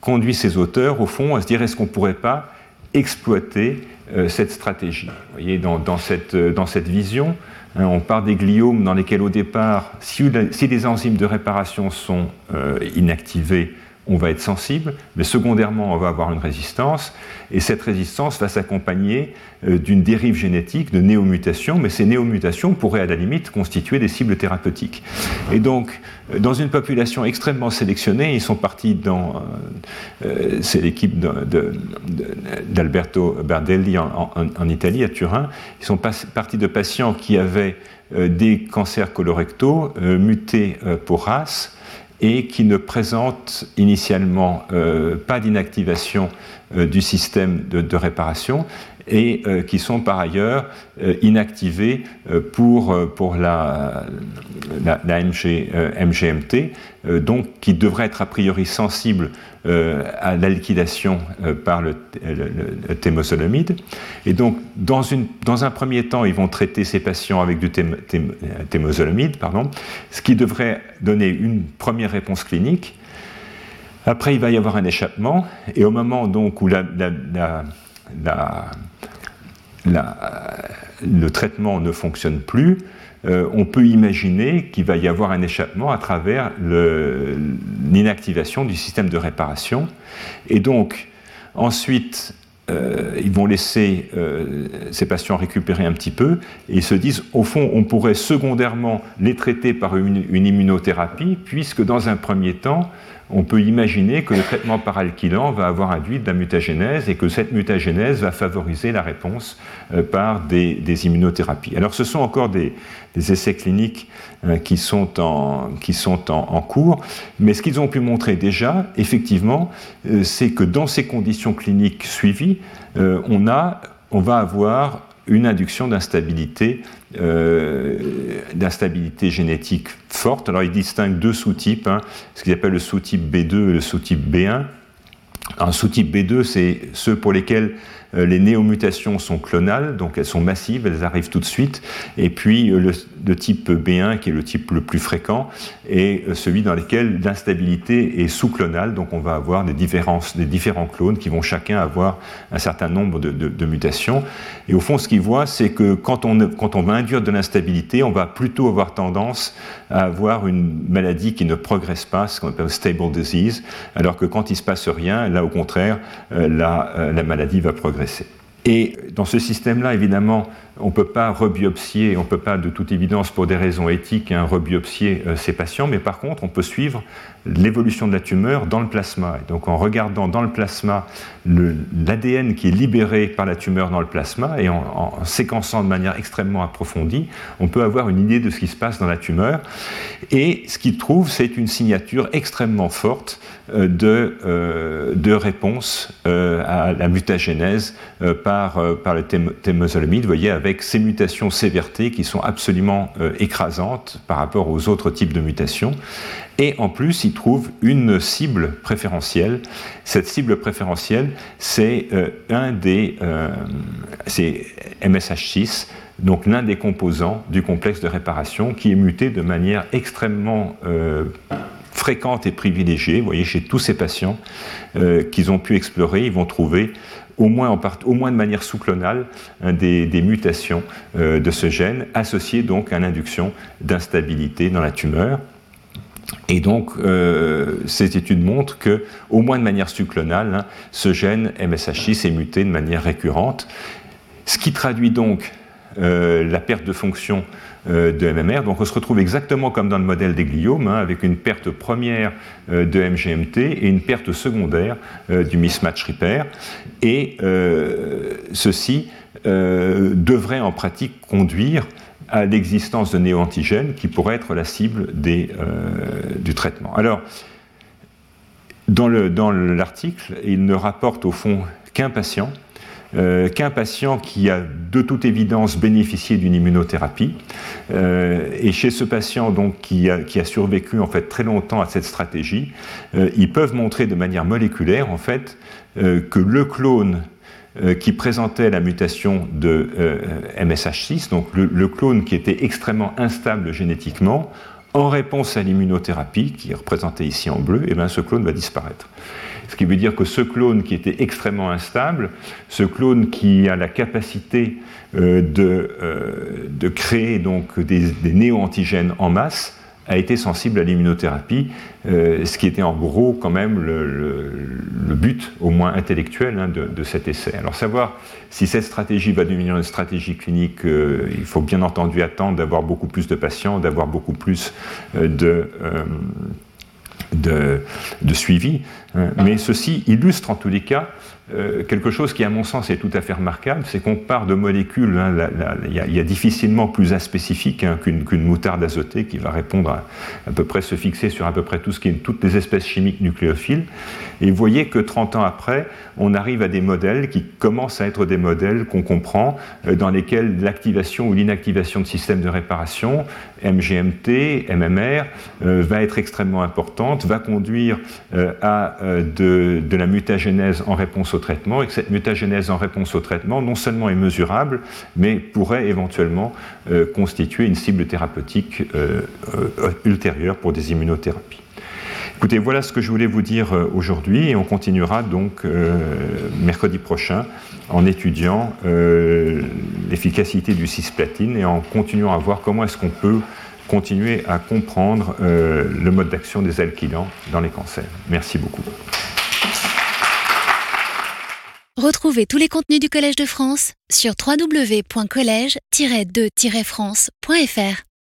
conduit ces auteurs, au fond, à se dire est-ce qu'on ne pourrait pas exploiter euh, cette stratégie? Vous voyez, dans, cette, euh, dans cette, vision, hein, on part des gliomes dans lesquels, au départ, si, les enzymes de réparation sont euh, inactivées, on va être sensible, mais secondairement, on va avoir une résistance, et cette résistance va s'accompagner euh, d'une dérive génétique, de néomutations, mais ces néomutations pourraient à la limite constituer des cibles thérapeutiques. Et donc, euh, dans une population extrêmement sélectionnée, ils sont partis dans, euh, c'est l'équipe d'Alberto Bardelli en, Italie, à Turin, ils sont partis de patients qui avaient des cancers colorectaux mutés pour race, et qui ne présente initialement euh, pas d'inactivation euh, du système de, réparation et qui sont par ailleurs inactivés pour, pour la, la, MGMT, donc qui devraient être a priori sensibles à la liquidation par le, le, Et donc, dans, une, dans, un premier temps, ils vont traiter ces patients avec du thémozolamide, pardon, ce qui devrait donner une première réponse clinique. Après, il va y avoir un échappement, et au moment donc où la, le traitement ne fonctionne plus, euh, on peut imaginer qu'il va y avoir un échappement à travers l'inactivation du système de réparation. Et donc, ensuite, euh, ils vont laisser euh, ces patients récupérer un petit peu et ils se disent, au fond, on pourrait secondairement les traiter par une, immunothérapie, puisque dans un premier temps, on peut imaginer que le traitement par alkylan va avoir induit de la mutagénèse et que cette mutagénèse va favoriser la réponse euh, par des, immunothérapies. Alors ce sont encore des, essais cliniques qui sont, en, qui sont en, cours, mais ce qu'ils ont pu montrer déjà, effectivement, c'est que dans ces conditions cliniques suivies, euh, on va avoir une induction d'instabilité, euh, d'instabilité génétique forte. Alors il distingue deux sous-types, hein, ce qu'il appelle le sous-type B2 et le sous-type B1. Un sous-type B2, c'est ceux pour lesquels les néomutations sont clonales, donc elles sont massives, elles arrivent tout de suite. Et puis euh, le, type B1, qui est le type le plus fréquent, est euh, celui dans lequel l'instabilité est sous-clonale, donc on va avoir des, différences, des différents clones qui vont chacun avoir un certain nombre de, mutations. Et au fond, ce qu'il voit, c'est que quand on, quand on va induire de l'instabilité, on va plutôt avoir tendance à avoir une maladie qui ne progresse pas, ce qu'on appelle stable disease, alors que quand il se passe rien, là au contraire, la, la maladie va progresser. Et dans ce système-là, évidemment, on ne peut pas rebiopsier, on ne peut pas de toute évidence pour des raisons éthiques hein, rebiopsier euh, ces patients, mais par contre on peut suivre l'évolution de la tumeur dans le plasma. Et donc en regardant dans le plasma l'ADN qui est libéré par la tumeur dans le plasma et en, séquençant de manière extrêmement approfondie, on peut avoir une idée de ce qui se passe dans la tumeur. Et ce qu'il trouve, c'est une signature extrêmement forte euh, de, euh, de réponse à la mutagénèse par, par le voyez, avec ces mutations CVRT qui sont absolument euh, écrasantes par rapport aux autres types de mutations. Et en plus, il trouve une cible préférentielle. Cette cible préférentielle, c'est euh, un des, euh, c'est MSH6, donc l'un des composants du complexe de réparation qui est muté de manière extrêmement fréquente et privilégiée. Vous voyez, chez tous ces patients qu'ils ont pu explorer, ils vont trouver au moins, au moins de manière sous-clonale, hein, des, mutations euh, de ce gène associées donc à l'induction d'instabilité dans la tumeur. Et donc, euh, cette étude montre que, au moins de manière sous-clonale, hein, ce gène MSH6 est muté de manière récurrente, ce qui traduit donc la perte de fonction euh, de MMR. Donc on se retrouve exactement comme dans le modèle des gliomes, hein, avec une perte première euh, de MGMT et une perte secondaire du mismatch repair. Et ceci devrait en pratique conduire à l'existence de néoantigènes qui pourraient être la cible du traitement. Alors, dans l'article, il ne rapporte au fond qu'un patient euh, qu'un patient qui a de toute évidence bénéficié d'une immunothérapie. Euh, et chez ce patient donc, qui, a, survécu en fait, très longtemps à cette stratégie, euh, ils peuvent montrer de manière moléculaire en fait, que le clone qui présentait la mutation de MSH6, donc le, clone qui était extrêmement instable génétiquement, en réponse à l'immunothérapie, qui est représentée ici en bleu, et eh bien ce clone va disparaître. Ce qui veut dire que ce clone qui était extrêmement instable, ce clone qui a la capacité euh, euh, de, créer donc des, néo-antigènes en masse, a été sensible à l'immunothérapie, euh, ce qui était en gros quand même le, but, au moins intellectuel, hein, de, cet essai. Alors savoir si cette stratégie va devenir une stratégie clinique, il faut bien entendu attendre d'avoir beaucoup plus de patients, d'avoir beaucoup plus de de, suivi. Hein. Mais ceci illustre en tous les cas euh, quelque chose qui, à mon sens, est tout à fait remarquable, c'est qu'on part de molécules, hein, il y, a difficilement plus inspécifique hein, qu'une moutarde azotée qui va répondre à, à peu près se fixer sur à peu près tout ce qui est toutes les espèces chimiques nucléophiles. Et vous voyez que 30 ans après, on arrive à des modèles qui commencent à être des modèles qu'on comprend, euh, dans lesquels l'activation ou l'inactivation de systèmes de réparation, MGMT, MMR, euh, va être extrêmement importante, va conduire à de, de la mutagénèse en réponse au traitement et que cette mutagénèse en réponse au traitement non seulement est mesurable, mais pourrait éventuellement euh, constituer une cible thérapeutique euh, euh, ultérieure pour des immunothérapies. Écoutez, voilà ce que je voulais vous dire aujourd'hui et on continuera donc mercredi prochain en étudiant l'efficacité du cisplatine et en continuant à voir comment est-ce qu'on peut continuer à comprendre le mode d'action des alkylants dans les cancers. Merci beaucoup. Retrouvez tous les contenus du Collège de France sur www.colège-2-france.fr.